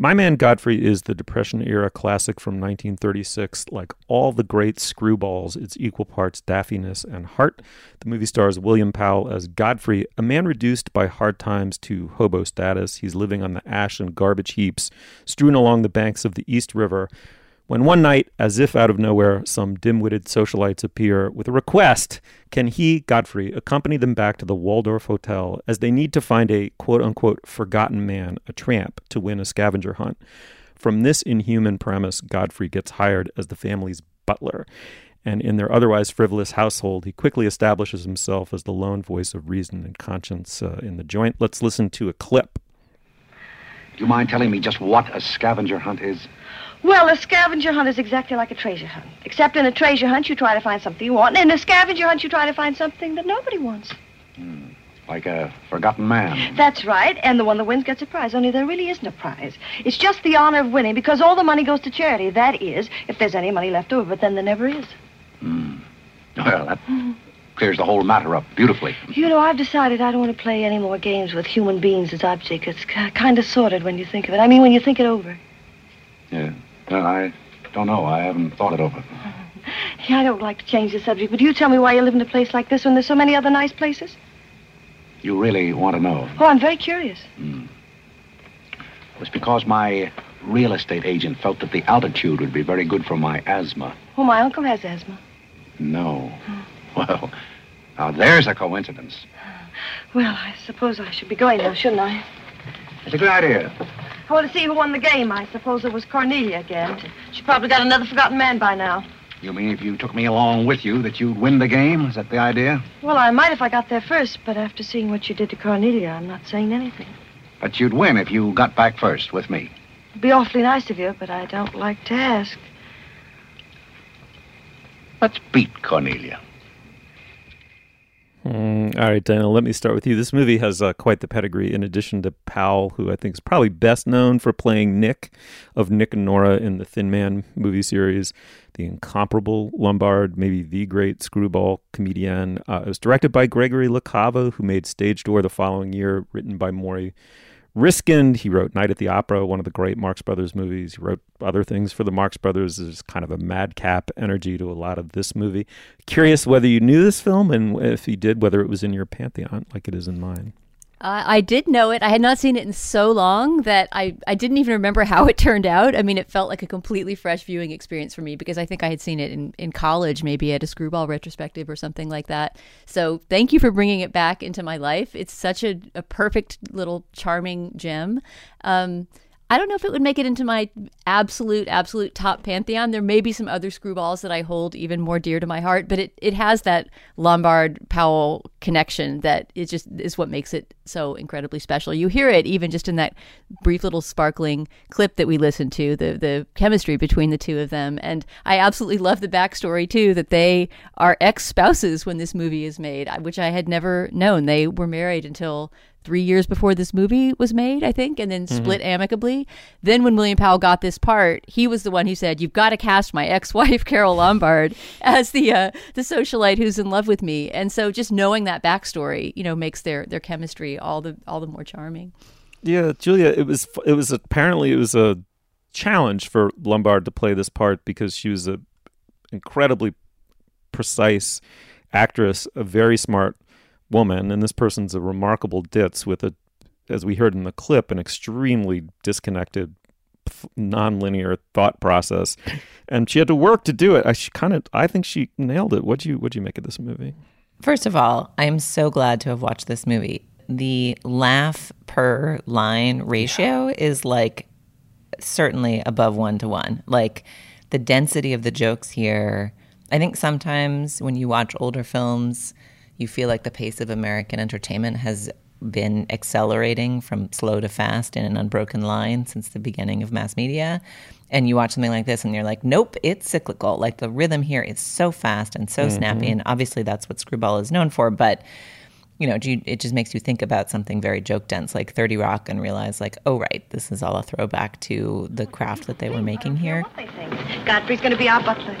Speaker 1: My Man Godfrey is the Depression era classic from 1936. Like all the great screwballs, it's equal parts daffiness and heart. The movie stars William Powell as Godfrey, a man reduced by hard times to hobo status. He's living on the ash and garbage heaps strewn along the banks of the East River. When one night, as if out of nowhere, some dim witted socialites appear with a request can he, Godfrey, accompany them back to the Waldorf Hotel as they need to find a quote unquote forgotten man, a tramp, to win a scavenger hunt? From this inhuman premise, Godfrey gets hired as the family's butler. And in their otherwise frivolous household, he quickly establishes himself as the lone voice of reason and conscience uh, in the joint. Let's listen to a clip.
Speaker 9: Do you mind telling me just what a scavenger hunt is?
Speaker 10: Well, a scavenger hunt is exactly like a treasure hunt. Except in a treasure hunt, you try to find something you want, and in a scavenger hunt, you try to find something that nobody wants. Hmm.
Speaker 9: Like a forgotten man.
Speaker 10: That's right, and the one that wins gets a prize, only there really isn't a prize. It's just the honor of winning, because all the money goes to charity. That is, if there's any money left over, but then there never is. Hmm.
Speaker 9: Well, that clears the whole matter up beautifully.
Speaker 10: You know, I've decided I don't want to play any more games with human beings as objects. It's kind of sordid when you think of it. I mean, when you think it over.
Speaker 9: Yeah. Well, I don't know. I haven't thought it over.
Speaker 10: Yeah, I don't like to change the subject, but you tell me why you live in a place like this when there's so many other nice places.
Speaker 9: You really want to know?
Speaker 10: Oh, I'm very curious. Hmm.
Speaker 9: It was because my real estate agent felt that the altitude would be very good for my asthma.
Speaker 10: Oh, my uncle has asthma.
Speaker 9: No. Hmm. Well, now there's a coincidence.
Speaker 10: Well, I suppose I should be going now, shouldn't I?
Speaker 9: It's a good idea.
Speaker 10: I to see who won the game. I suppose it was Cornelia again. She probably got another forgotten man by now.
Speaker 9: You mean if you took me along with you that you'd win the game? Is that the idea?
Speaker 10: Well, I might if I got there first, but after seeing what you did to Cornelia, I'm not saying anything.
Speaker 9: But you'd win if you got back first with me.
Speaker 10: It'd be awfully nice of you, but I don't like to ask.
Speaker 9: Let's beat Cornelia.
Speaker 1: Mm, all right, Daniel, let me start with you. This movie has uh, quite the pedigree, in addition to Powell, who I think is probably best known for playing Nick of Nick and Nora in the Thin Man movie series, the incomparable Lombard, maybe the great screwball comedian. Uh, it was directed by Gregory La Cava, who made Stage Door the following year, written by Morrie Ryskind. He wrote Night at the Opera, one of the great Marx Brothers movies. He wrote other things for the Marx Brothers. There's kind of a madcap energy to a lot of this movie. Curious whether you knew this film, and if you did, whether it was in your pantheon like it is in mine.
Speaker 2: Uh, I did know it. I had not seen it in so long that I, I didn't even remember how it turned out. I mean, it felt like a completely fresh viewing experience for me because I think I had seen it in, in college, maybe at a screwball retrospective or something like that. So thank you for bringing it back into my life. It's such a, a perfect little charming gem. Um, I don't know if it would make it into my absolute, absolute top pantheon. There may be some other screwballs that I hold even more dear to my heart, but it, it has that Lombard Powell connection that is just is what makes it so incredibly special. You hear it even just in that brief little sparkling clip that we listened to, the the chemistry between the two of them. And I absolutely love the backstory too, that they are ex spouses when this movie is made, which I had never known. They were married until three years before this movie was made, I think, and then split amicably. Then, when William Powell got this part, he was the one who said, "You've got to cast my ex-wife Carole Lombard as the uh, the socialite who's in love with me." And so, just knowing that backstory, you know, makes their their chemistry all the all the more charming.
Speaker 1: Yeah, Julia, it was it was apparently it was a challenge for Lombard to play this part because she was a incredibly precise actress, a very smart woman, and this person's a remarkable ditz with a, as we heard in the clip, an extremely disconnected, non-linear thought process, and she had to work to do it. I she kind of, I think she nailed it. What do you, what do you make of this movie?
Speaker 3: First of all, I am so glad to have watched this movie. The laugh per line ratio is like certainly above one to one. Like the density of the jokes here. I think sometimes when you watch older films, you feel like the pace of American entertainment has been accelerating from slow to fast in an unbroken line since the beginning of mass media. And you watch something like this and you're like, nope, it's cyclical. Like the rhythm here is so fast and so mm-hmm. snappy. And obviously that's what Screwball is known for. But, you know, it just makes you think about something very joke dense like 30 Rock and realize, like, oh, right, this is all a throwback to the craft that they were making here.
Speaker 10: Godfrey's going to be our butler.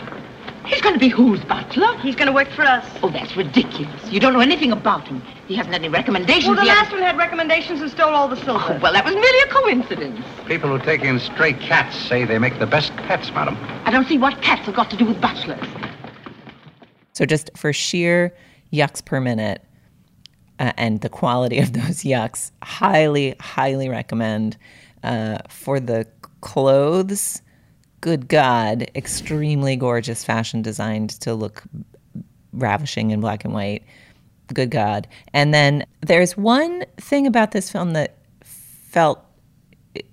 Speaker 11: He's going to be whose butler?
Speaker 10: He's going to work for us.
Speaker 11: Oh, that's ridiculous. You don't know anything about him. He hasn't any recommendations.
Speaker 10: Well, the
Speaker 11: He
Speaker 10: last one had recommendations and stole all the silver.
Speaker 11: Oh, well, that was merely a coincidence.
Speaker 9: People who take in stray cats say they make the best pets, madam.
Speaker 11: I don't see what cats have got to do with butlers.
Speaker 3: So just for sheer yucks per minute uh, and the quality of those yucks, highly, highly recommend. Uh, for the clothes, good God, extremely gorgeous fashion designed to look ravishing in black and white. Good God. And then there's one thing about this film that felt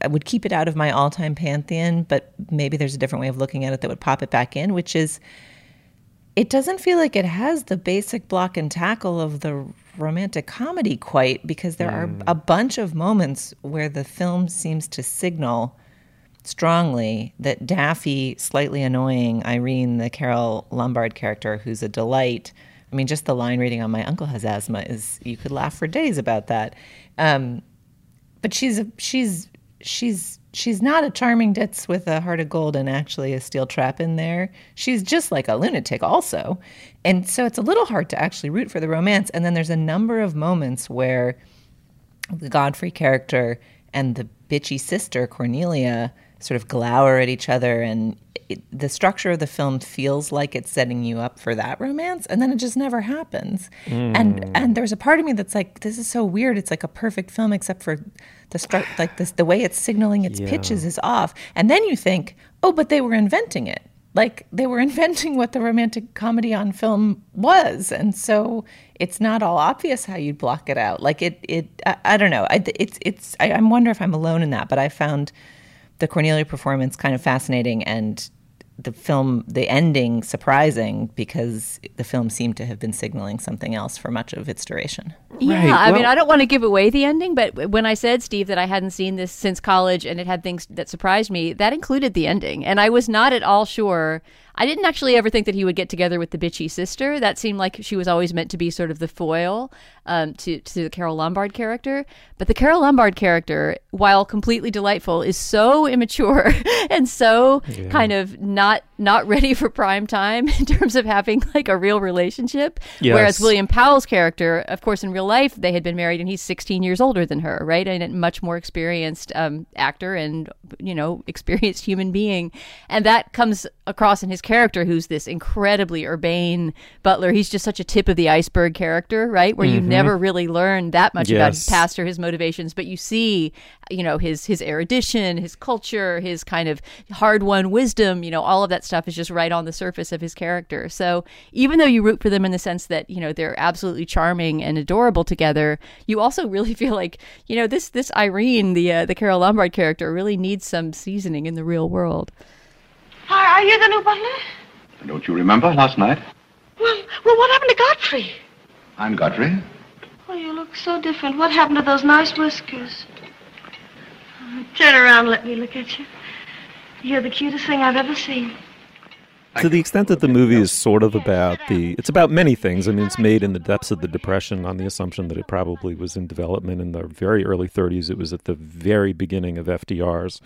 Speaker 3: I would keep it out of my all-time pantheon, but maybe there's a different way of looking at it that would pop it back in, which is it doesn't feel like it has the basic block and tackle of the romantic comedy quite because there are mm. a bunch of moments where the film seems to signal strongly that Daffy, slightly annoying Irene, the Carole Lombard character, who's a delight. I mean, just the line reading on My Uncle Has Asthma is you could laugh for days about that. Um, but she's a, she's she's she's not a charming ditz with a heart of gold and actually a steel trap in there. She's just like a lunatic also. And so it's a little hard to actually root for the romance. And then there's a number of moments where the Godfrey character and the bitchy sister Cornelia sort of glower at each other and it, the structure of the film feels like it's setting you up for that romance and then it just never happens. Hmm. And and there's a part of me that's like this is so weird. It's like a perfect film except for the stru- like this the way it's signaling its
Speaker 1: Yeah.
Speaker 3: pitches is off. And then you think oh but they were inventing it. Like they were inventing what the romantic comedy on film was. And so it's not all obvious how you'd block it out. Like it it i, I don't know. I, it's it's I, I wonder if i'm alone in that but i found the cornelia performance kind of fascinating and the film the ending surprising because the film seemed to have been signaling something else for much of its duration
Speaker 2: Yeah, I mean, I don't want to give away the ending, but when I said, Steve, that I hadn't seen this since college and it had things that surprised me, that included the ending. And I was not at all sure. I didn't actually ever think that he would get together with the bitchy sister. That seemed like she was always meant to be sort of the foil um, to, to the Carole Lombard character. But the Carole Lombard character, while completely delightful, is so immature and so
Speaker 12: Yeah.
Speaker 2: kind of not not ready for prime time in terms of having like a real relationship. Whereas William Powell's character, of course, in real life, they had been married and he's 16 years older than her, right? And a much more experienced um, actor and, you know, experienced human being. And that comes across in his character, who's this incredibly urbane butler. He's just such a tip of the iceberg character, right? Where you
Speaker 12: Mhm.
Speaker 2: never really learn that much about his past or his motivations, but you see, you know, his, his erudition, his culture, his kind of hard won wisdom, you know, all of that stuff is just right on the surface of his character. So even though you root for them in the sense that, you know, they're absolutely charming and adorable together, you also really feel like, you know, this this Irene, the uh, the Carole Lombard character, really needs some seasoning in the real world.
Speaker 10: Are, are you the new butler?
Speaker 9: Don't you remember last night?
Speaker 10: Well, well, what happened to Godfrey?
Speaker 9: I'm Godfrey.
Speaker 10: Oh, you look so different. What happened to those nice whiskers? Oh, Turn around, let me look at you. You're the cutest thing I've ever seen.
Speaker 1: to the extent that the movie is sort of about the it's about many things i mean it's made in the depths of the depression on the assumption that it probably was in development in the very early 30s it was at the very beginning of fdr's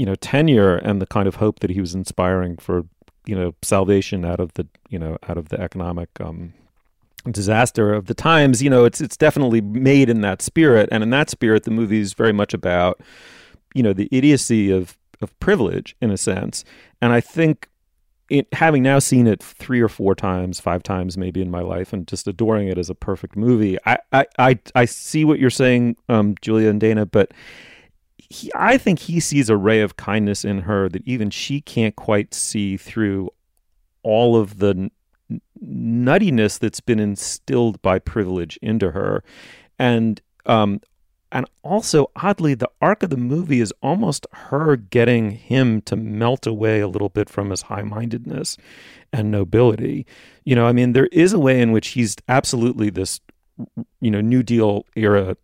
Speaker 1: you know tenure and the kind of hope that he was inspiring for you know salvation out of the you know out of the economic um disaster of the times you know it's it's definitely made in that spirit. And in that spirit the movie is very much about you know the idiocy of of privilege in a sense. And i think it, having now seen it three or four times, five times maybe in my life, and just adoring it as a perfect movie, I I I, I see what you're saying, um, Julia and Dana, but he, I think he sees a ray of kindness in her that even she can't quite see through all of the n- nuttiness that's been instilled by privilege into her, and um, and also oddly the arc of the movie is almost her getting him to melt away a little bit from his high-mindedness and nobility. You know i mean there is a way in which he's absolutely this you know new deal era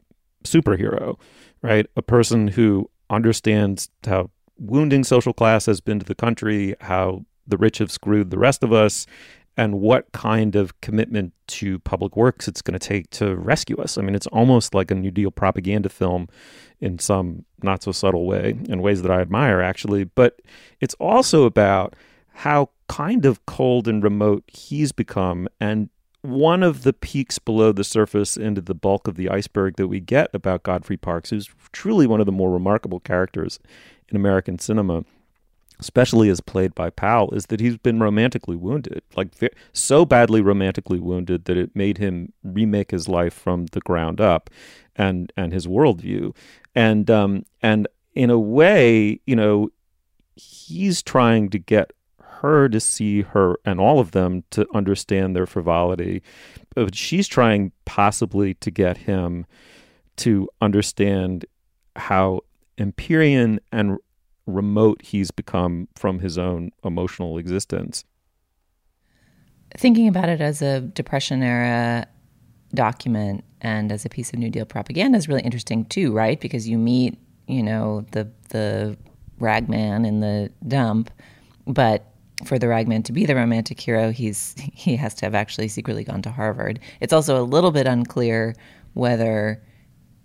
Speaker 1: superhero right a person who understands how wounding social class has been to the country how the rich have screwed the rest of us and what kind of commitment to public works it's going to take to rescue us. I mean, it's almost like a New Deal propaganda film in some not so subtle way, in ways that I admire, actually. But it's also about how kind of cold and remote he's become. And one of the peaks below the surface into the bulk of the iceberg that we get about Godfrey Parks, who's truly one of the more remarkable characters in American cinema especially as played by Powell, is that he's been romantically wounded, like so badly romantically wounded that it made him remake his life from the ground up, and and his worldview, and um and in a way, you know, he's trying to get her to see her and all of them to understand their frivolity, but she's trying possibly to get him to understand how Empyrean and remote he's become from his own emotional existence.
Speaker 3: Thinking about it as a Depression era document and as a piece of New Deal propaganda is really interesting too, right? Because you meet, you know, the the ragman in the dump, but for the ragman to be the romantic hero, he's he has to have actually secretly gone to Harvard. It's also a little bit unclear whether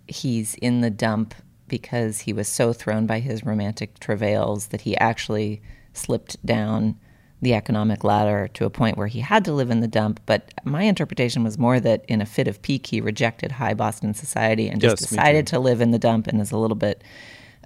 Speaker 3: he's in the dump because he was so thrown by his romantic travails that he actually slipped down the economic ladder to a point where he had to live in the dump. But my interpretation was more that in a fit of pique, he rejected high Boston society and just
Speaker 1: Yes,
Speaker 3: decided to live in the dump and is a little bit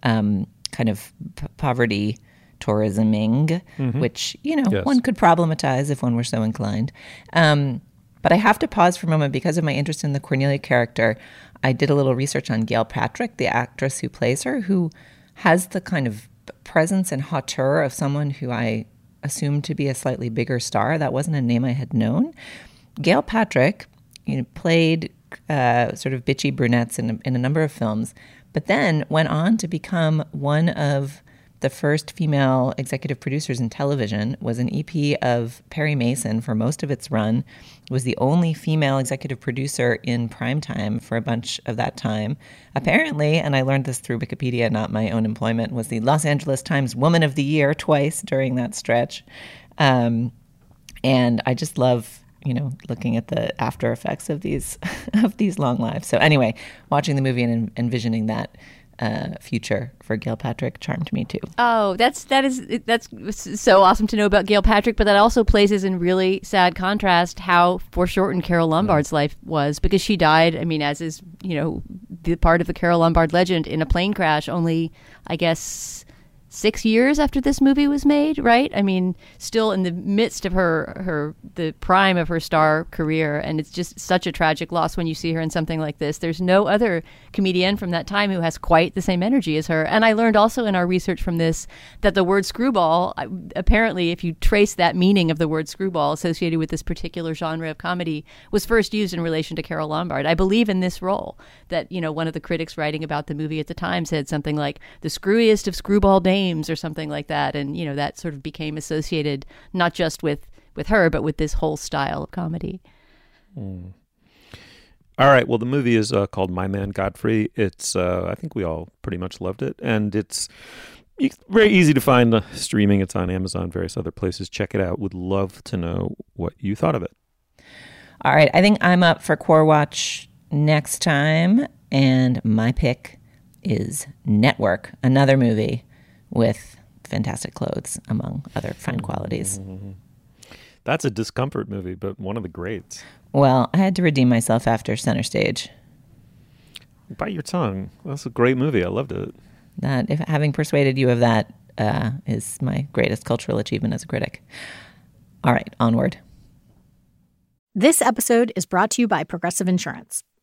Speaker 3: um, kind of p- poverty tourisming,
Speaker 1: Mhm.
Speaker 3: which you know
Speaker 1: Yes.
Speaker 3: one could problematize if one were so inclined. Um, but I have to pause for a moment because of my interest in the Cornelia character. I did a little research on Gail Patrick, the actress who plays her, who has the kind of presence and hauteur of someone who I assumed to be a slightly bigger star. That wasn't a name I had known. Gail Patrick, you know, played uh, sort of bitchy brunettes in, in a number of films, but then went on to become one of the first female executive producers in television. Was an EP of Perry Mason for most of its run. Was the only female executive producer in primetime for a bunch of that time. Apparently, and I learned this through Wikipedia, not my own employment, was the Los Angeles Times Woman of the Year twice during that stretch. Um, and I just love you know looking at the after effects of these of these long lives. So anyway, watching the movie and envisioning that uh, future for Gail Patrick charmed me too.
Speaker 2: Oh, that's that is that's so awesome to know about Gail Patrick, but that also places in really sad contrast how foreshortened Carole Lombard's life was because she died. I mean, as is you know the part of the Carole Lombard legend in a plane crash. Only I guess six years after this movie was made, right? I mean, still in the midst of her her the prime of her star career, and it's just such a tragic loss when you see her in something like this. There's no other comedian from that time who has quite the same energy as her. And I learned also in our research from this that the word screwball, apparently, if you trace that meaning of the word screwball associated with this particular genre of comedy, was first used in relation to Carole Lombard. I believe in this role that you know one of the critics writing about the movie at the time said something like the screwiest of screwball dames or something like that, and you know that sort of became associated not just with with her but with this whole style of comedy.
Speaker 1: Mm. All right. Well, the movie is uh, called My Man Godfrey. It's uh, I think we all pretty much loved it, and it's very easy to find uh, streaming. It's on Amazon, various other places. Check it out. Would love to know what you thought of it.
Speaker 3: All right, I think I'm up for Core Watch next time, and my pick is Network, another movie with fantastic clothes, among other fine qualities.
Speaker 1: That's a discomfort movie, but one of the greats.
Speaker 3: Well, I had to redeem myself after Center Stage.
Speaker 1: Bite your tongue. That's a great movie. I loved it.
Speaker 3: That if having persuaded you of that uh, is my greatest cultural achievement as a critic. All right, onward.
Speaker 12: This episode is brought to you by Progressive Insurance.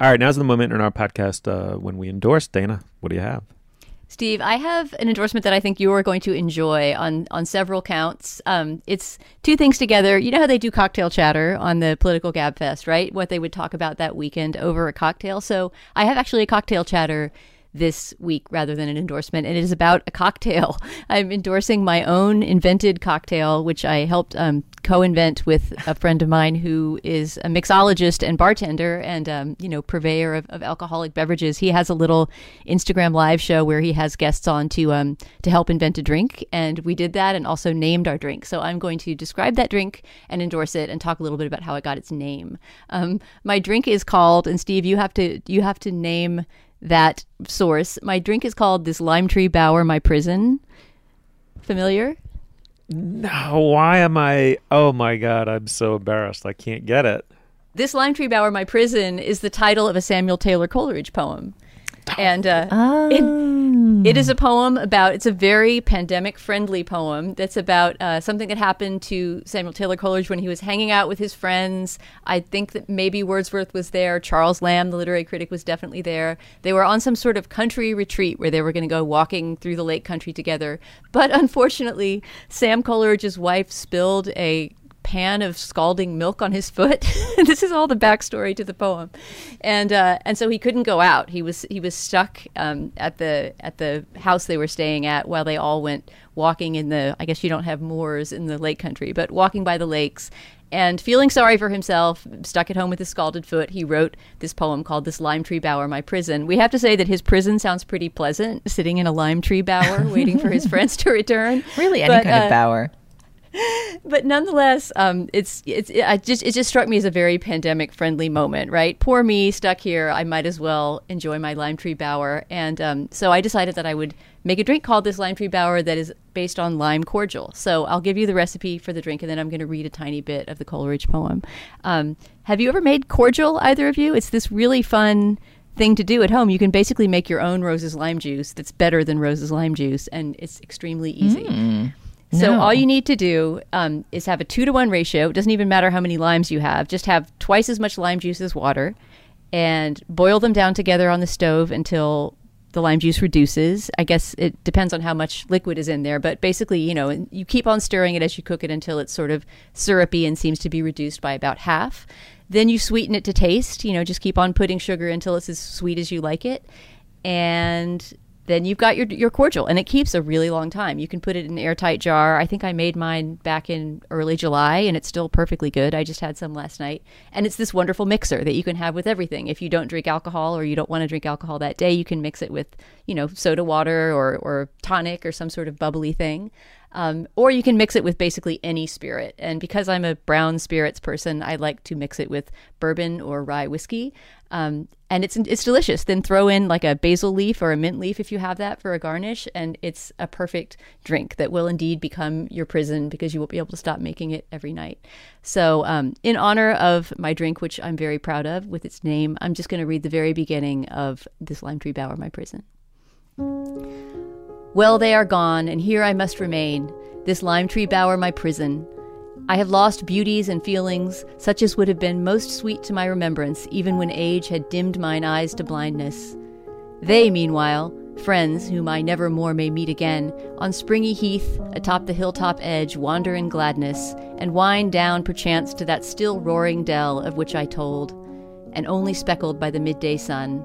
Speaker 1: All right, now's the moment in our podcast uh, when we endorse Dana. What do you have?
Speaker 2: Steve, I have an endorsement that I think you are going to enjoy on on several counts. Um, it's two things together. You know how they do cocktail chatter on the political gab fest, right? What they would talk about that weekend over a cocktail. So I have actually a cocktail chatter this week rather than an endorsement, and it is about a cocktail. I'm endorsing my own invented cocktail, which I helped um, co-invent with a friend of mine who is a mixologist and bartender, and um, you know purveyor of, of alcoholic beverages. He has a little Instagram live show where he has guests on to um, to help invent a drink, and we did that, and also named our drink. So I'm going to describe that drink and endorse it, and talk a little bit about how it got its name. Um, my drink is called, and Steve, you have to you have to name that source. My drink is called this lime tree bower, my prison. Familiar?
Speaker 1: No, why am I? Oh my god, I'm so embarrassed. I can't get it.
Speaker 2: This lime tree bower, my prison, is the title of a Samuel Taylor Coleridge poem. And uh, it, It is a poem about, it's a very pandemic friendly poem that's about uh, something that happened to Samuel Taylor Coleridge when he was hanging out with his friends. I think that maybe Wordsworth was there. Charles Lamb, the literary critic, was definitely there. They were on some sort of country retreat where they were going to go walking through the lake country together. But unfortunately, Sam Coleridge's wife spilled a pan of scalding milk on his foot. this is all the backstory to the poem, and uh, and so he couldn't go out. He was he was stuck um, at the at the house they were staying at while they all went walking in the. I guess you don't have moors in the lake country, but walking by the lakes. And feeling sorry for himself, stuck at home with his scalded foot, he wrote this poem called This Lime Tree Bower, My Prison. We have to say that his prison sounds pretty pleasant, sitting in a lime tree bower, waiting for his friends to return.
Speaker 3: Really, any
Speaker 2: But,
Speaker 3: kind
Speaker 2: uh,
Speaker 3: of bower.
Speaker 2: but nonetheless, um, it's it's it, just it just struck me as a very pandemic friendly moment, right? Poor me, stuck here. I might as well enjoy my lime tree bower, and um, so I decided that I would make a drink called this lime tree bower that is based on lime cordial. So I'll give you the recipe for the drink, and then I'm going to read a tiny bit of the Coleridge poem. Um, have you ever made cordial, either of you? It's this really fun thing to do at home. You can basically make your own Rose's lime juice that's better than Rose's lime juice, and it's extremely easy.
Speaker 3: Mm.
Speaker 2: So
Speaker 3: No.
Speaker 2: all you need to do um, is have a two to one ratio. It doesn't even matter how many limes you have. Just have twice as much lime juice as water, and boil them down together on the stove until the lime juice reduces. I guess it depends on how much liquid is in there, but basically, you know, you keep on stirring it as you cook it until it's sort of syrupy and seems to be reduced by about half. Then you sweeten it to taste. You know, just keep on putting sugar until it's as sweet as you like it, and then you've got your your cordial, and it keeps a really long time. You can put it in an airtight jar. I think I made mine back in early July, and it's still perfectly good. I just had some last night, and it's this wonderful mixer that you can have with everything. If you don't drink alcohol or you don't want to drink alcohol that day, you can mix it with you know soda water or or tonic or some sort of bubbly thing. Um, or you can mix it with basically any spirit. And because I'm a brown spirits person, I like to mix it with bourbon or rye whiskey. Um, and it's it's delicious. Then throw in like a basil leaf or a mint leaf if you have that for a garnish, and it's a perfect drink that will indeed become your prison because you won't be able to stop making it every night. So, um, in honor of my drink, which I'm very proud of with its name, I'm just going to read the very beginning of this lime tree bower, my prison. Well, they are gone, and here I must remain, this lime tree bower my prison. I have lost beauties and feelings, such as would have been most sweet to my remembrance, even when age had dimmed mine eyes to blindness. They, meanwhile, friends whom I never more may meet again, on springy heath, atop the hilltop edge, wander in gladness, and wind down perchance to that still roaring dell of which I told, and only speckled by the midday sun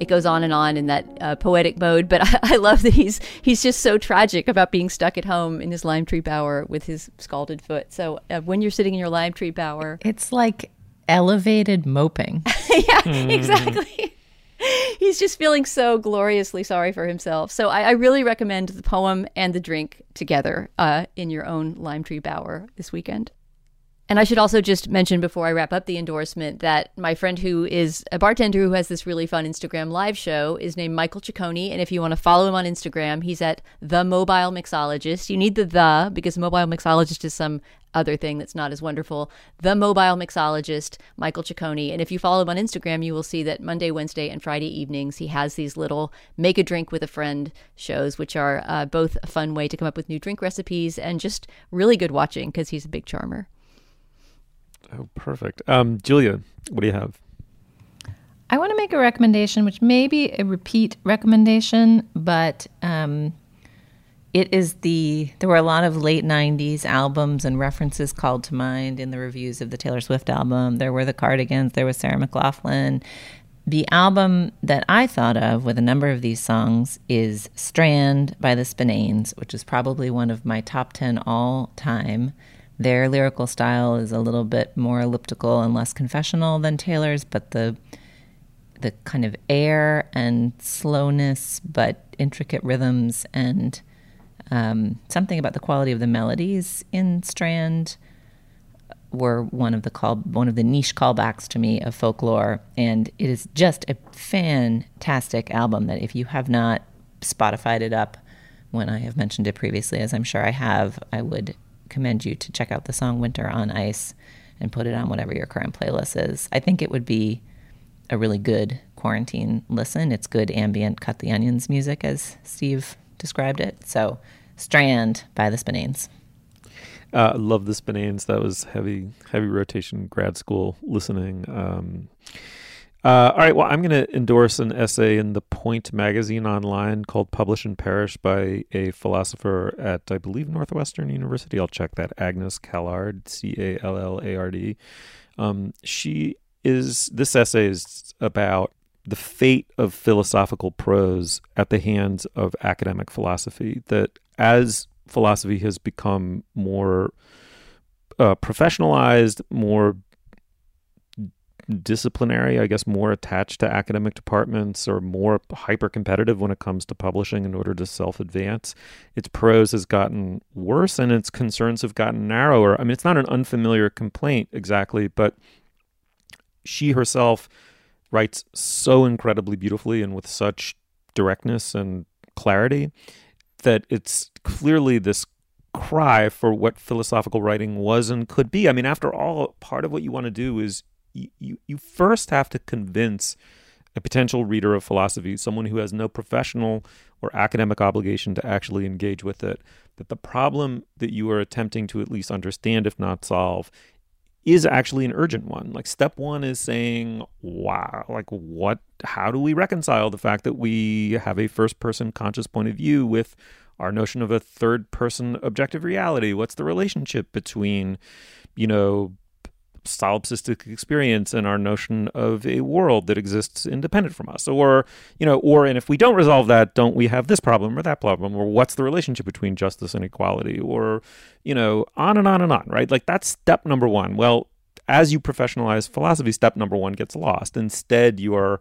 Speaker 2: it goes on and on in that uh, poetic mode. But I, I love that he's he's just so tragic about being stuck at home in his lime tree bower with his scalded foot. So uh, when you're sitting in your lime tree bower,
Speaker 3: It's like elevated moping.
Speaker 2: yeah, exactly. He's just feeling so gloriously sorry for himself. So I, I really recommend the poem and the drink together uh, in your own lime tree bower this weekend. And I should also just mention before I wrap up the endorsement that my friend who is a bartender who has this really fun Instagram live show is named Michael Ciccone. And if you want to follow him on Instagram, he's at The Mobile Mixologist. You need the the because Mobile Mixologist is some other thing that's not as wonderful. The Mobile Mixologist, Michael Ciccone. And if you follow him on Instagram, you will see that Monday, Wednesday, and Friday evenings he has these little make a drink with a friend shows, which are uh, both a fun way to come up with new drink recipes and just really good watching because he's a big charmer.
Speaker 1: Oh, perfect. Um, Julia, what do you have?
Speaker 3: I want to make a recommendation, which may be a repeat recommendation, but um, it is the. There were a lot of late '90s albums and references called to mind in the reviews of the Taylor Swift album. There were the Cardigans. There was Sarah McLachlan. The album that I thought of with a number of these songs is Strand by the Spinanes, which is probably one of my top 10 all time. Their lyrical style is a little bit more elliptical and less confessional than Taylor's, but the the kind of air and slowness, but intricate rhythms and um, something about the quality of the melodies in Strand were one of the call one of the niche callbacks to me of folklore, and it is just a fantastic album that if you have not Spotified it up when I have mentioned it previously, as I'm sure I have, I would commend you to check out the song Winter on Ice and put it on whatever your current playlist is. I think it would be a really good quarantine listen. It's good ambient cut the onions music, as Steve described it. So, Strand by the Spinanes.
Speaker 1: Uh, love the Spinanes. That was heavy, heavy rotation grad school listening. Um, uh, all right. Well, I'm going to endorse an essay in the Point magazine online called "Publish and Perish" by a philosopher at, I believe, Northwestern University. I'll check that. Agnes Callard, C A L L A R D. Um, she is. This essay is about the fate of philosophical prose at the hands of academic philosophy. That as philosophy has become more uh, professionalized, more disciplinary, I guess, more attached to academic departments or more hyper competitive when it comes to publishing in order to self advance. Its prose has gotten worse and its concerns have gotten narrower. I mean, it's not an unfamiliar complaint exactly, but she herself writes so incredibly beautifully and with such directness and clarity that it's clearly this cry for what philosophical writing was and could be. I mean, after all, part of what you want to do is you, you, first have to convince a potential reader of philosophy, someone who has no professional or academic obligation to actually engage with it, that the problem that you are attempting to at least understand, if not solve, is actually an urgent one. Like step one is saying, wow, like what, how do we reconcile the fact that we have a first person conscious point of view with our notion of a third person objective reality? What's the relationship between, you know, solipsistic experience and our notion of a world that exists independent from us. Or you know or and if we don't resolve that don't we have this problem or that problem? Or what's the relationship between justice and equality? Or you know on and on and on right? Like that's step number 1 well as you professionalize philosophy step number 1 gets lost. Instead you are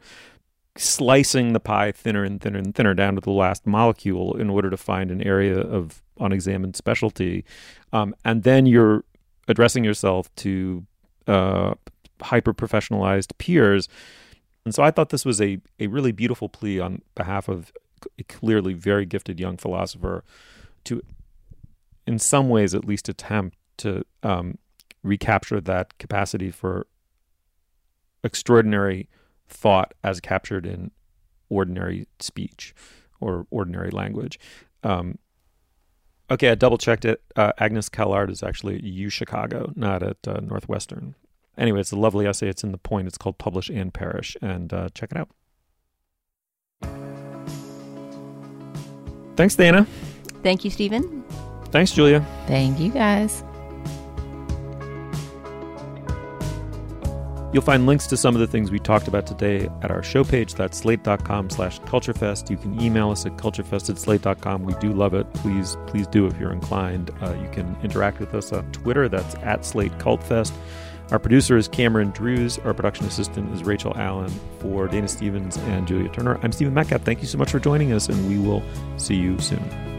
Speaker 1: slicing the pie thinner and thinner and thinner down to the last molecule in order to find an area of unexamined specialty. Um, and then you're addressing yourself to uh, hyper professionalized peers. And so I thought this was a, a really beautiful plea on behalf of a clearly very gifted young philosopher to, in some ways at least, attempt to um, recapture that capacity for extraordinary thought as captured in ordinary speech or ordinary language. Um, Okay, I double checked it. Uh, Agnes Callard is actually at U Chicago, not at uh, Northwestern. Anyway, it's a lovely essay. It's in the point. It's called Publish and Perish, and uh, check it out. Thanks, Dana.
Speaker 2: Thank you, Stephen.
Speaker 1: Thanks, Julia.
Speaker 3: Thank you, guys.
Speaker 1: You'll find links to some of the things we talked about today at our show page. That's slate.com slash culturefest. You can email us at culturefest at slate.com. We do love it. Please, please do if you're inclined. Uh, you can interact with us on Twitter. That's at Slate Cultfest. Our producer is Cameron Drews. Our production assistant is Rachel Allen. For Dana Stevens and Julia Turner, I'm Stephen Metcalf. Thank you so much for joining us, and we will see you soon.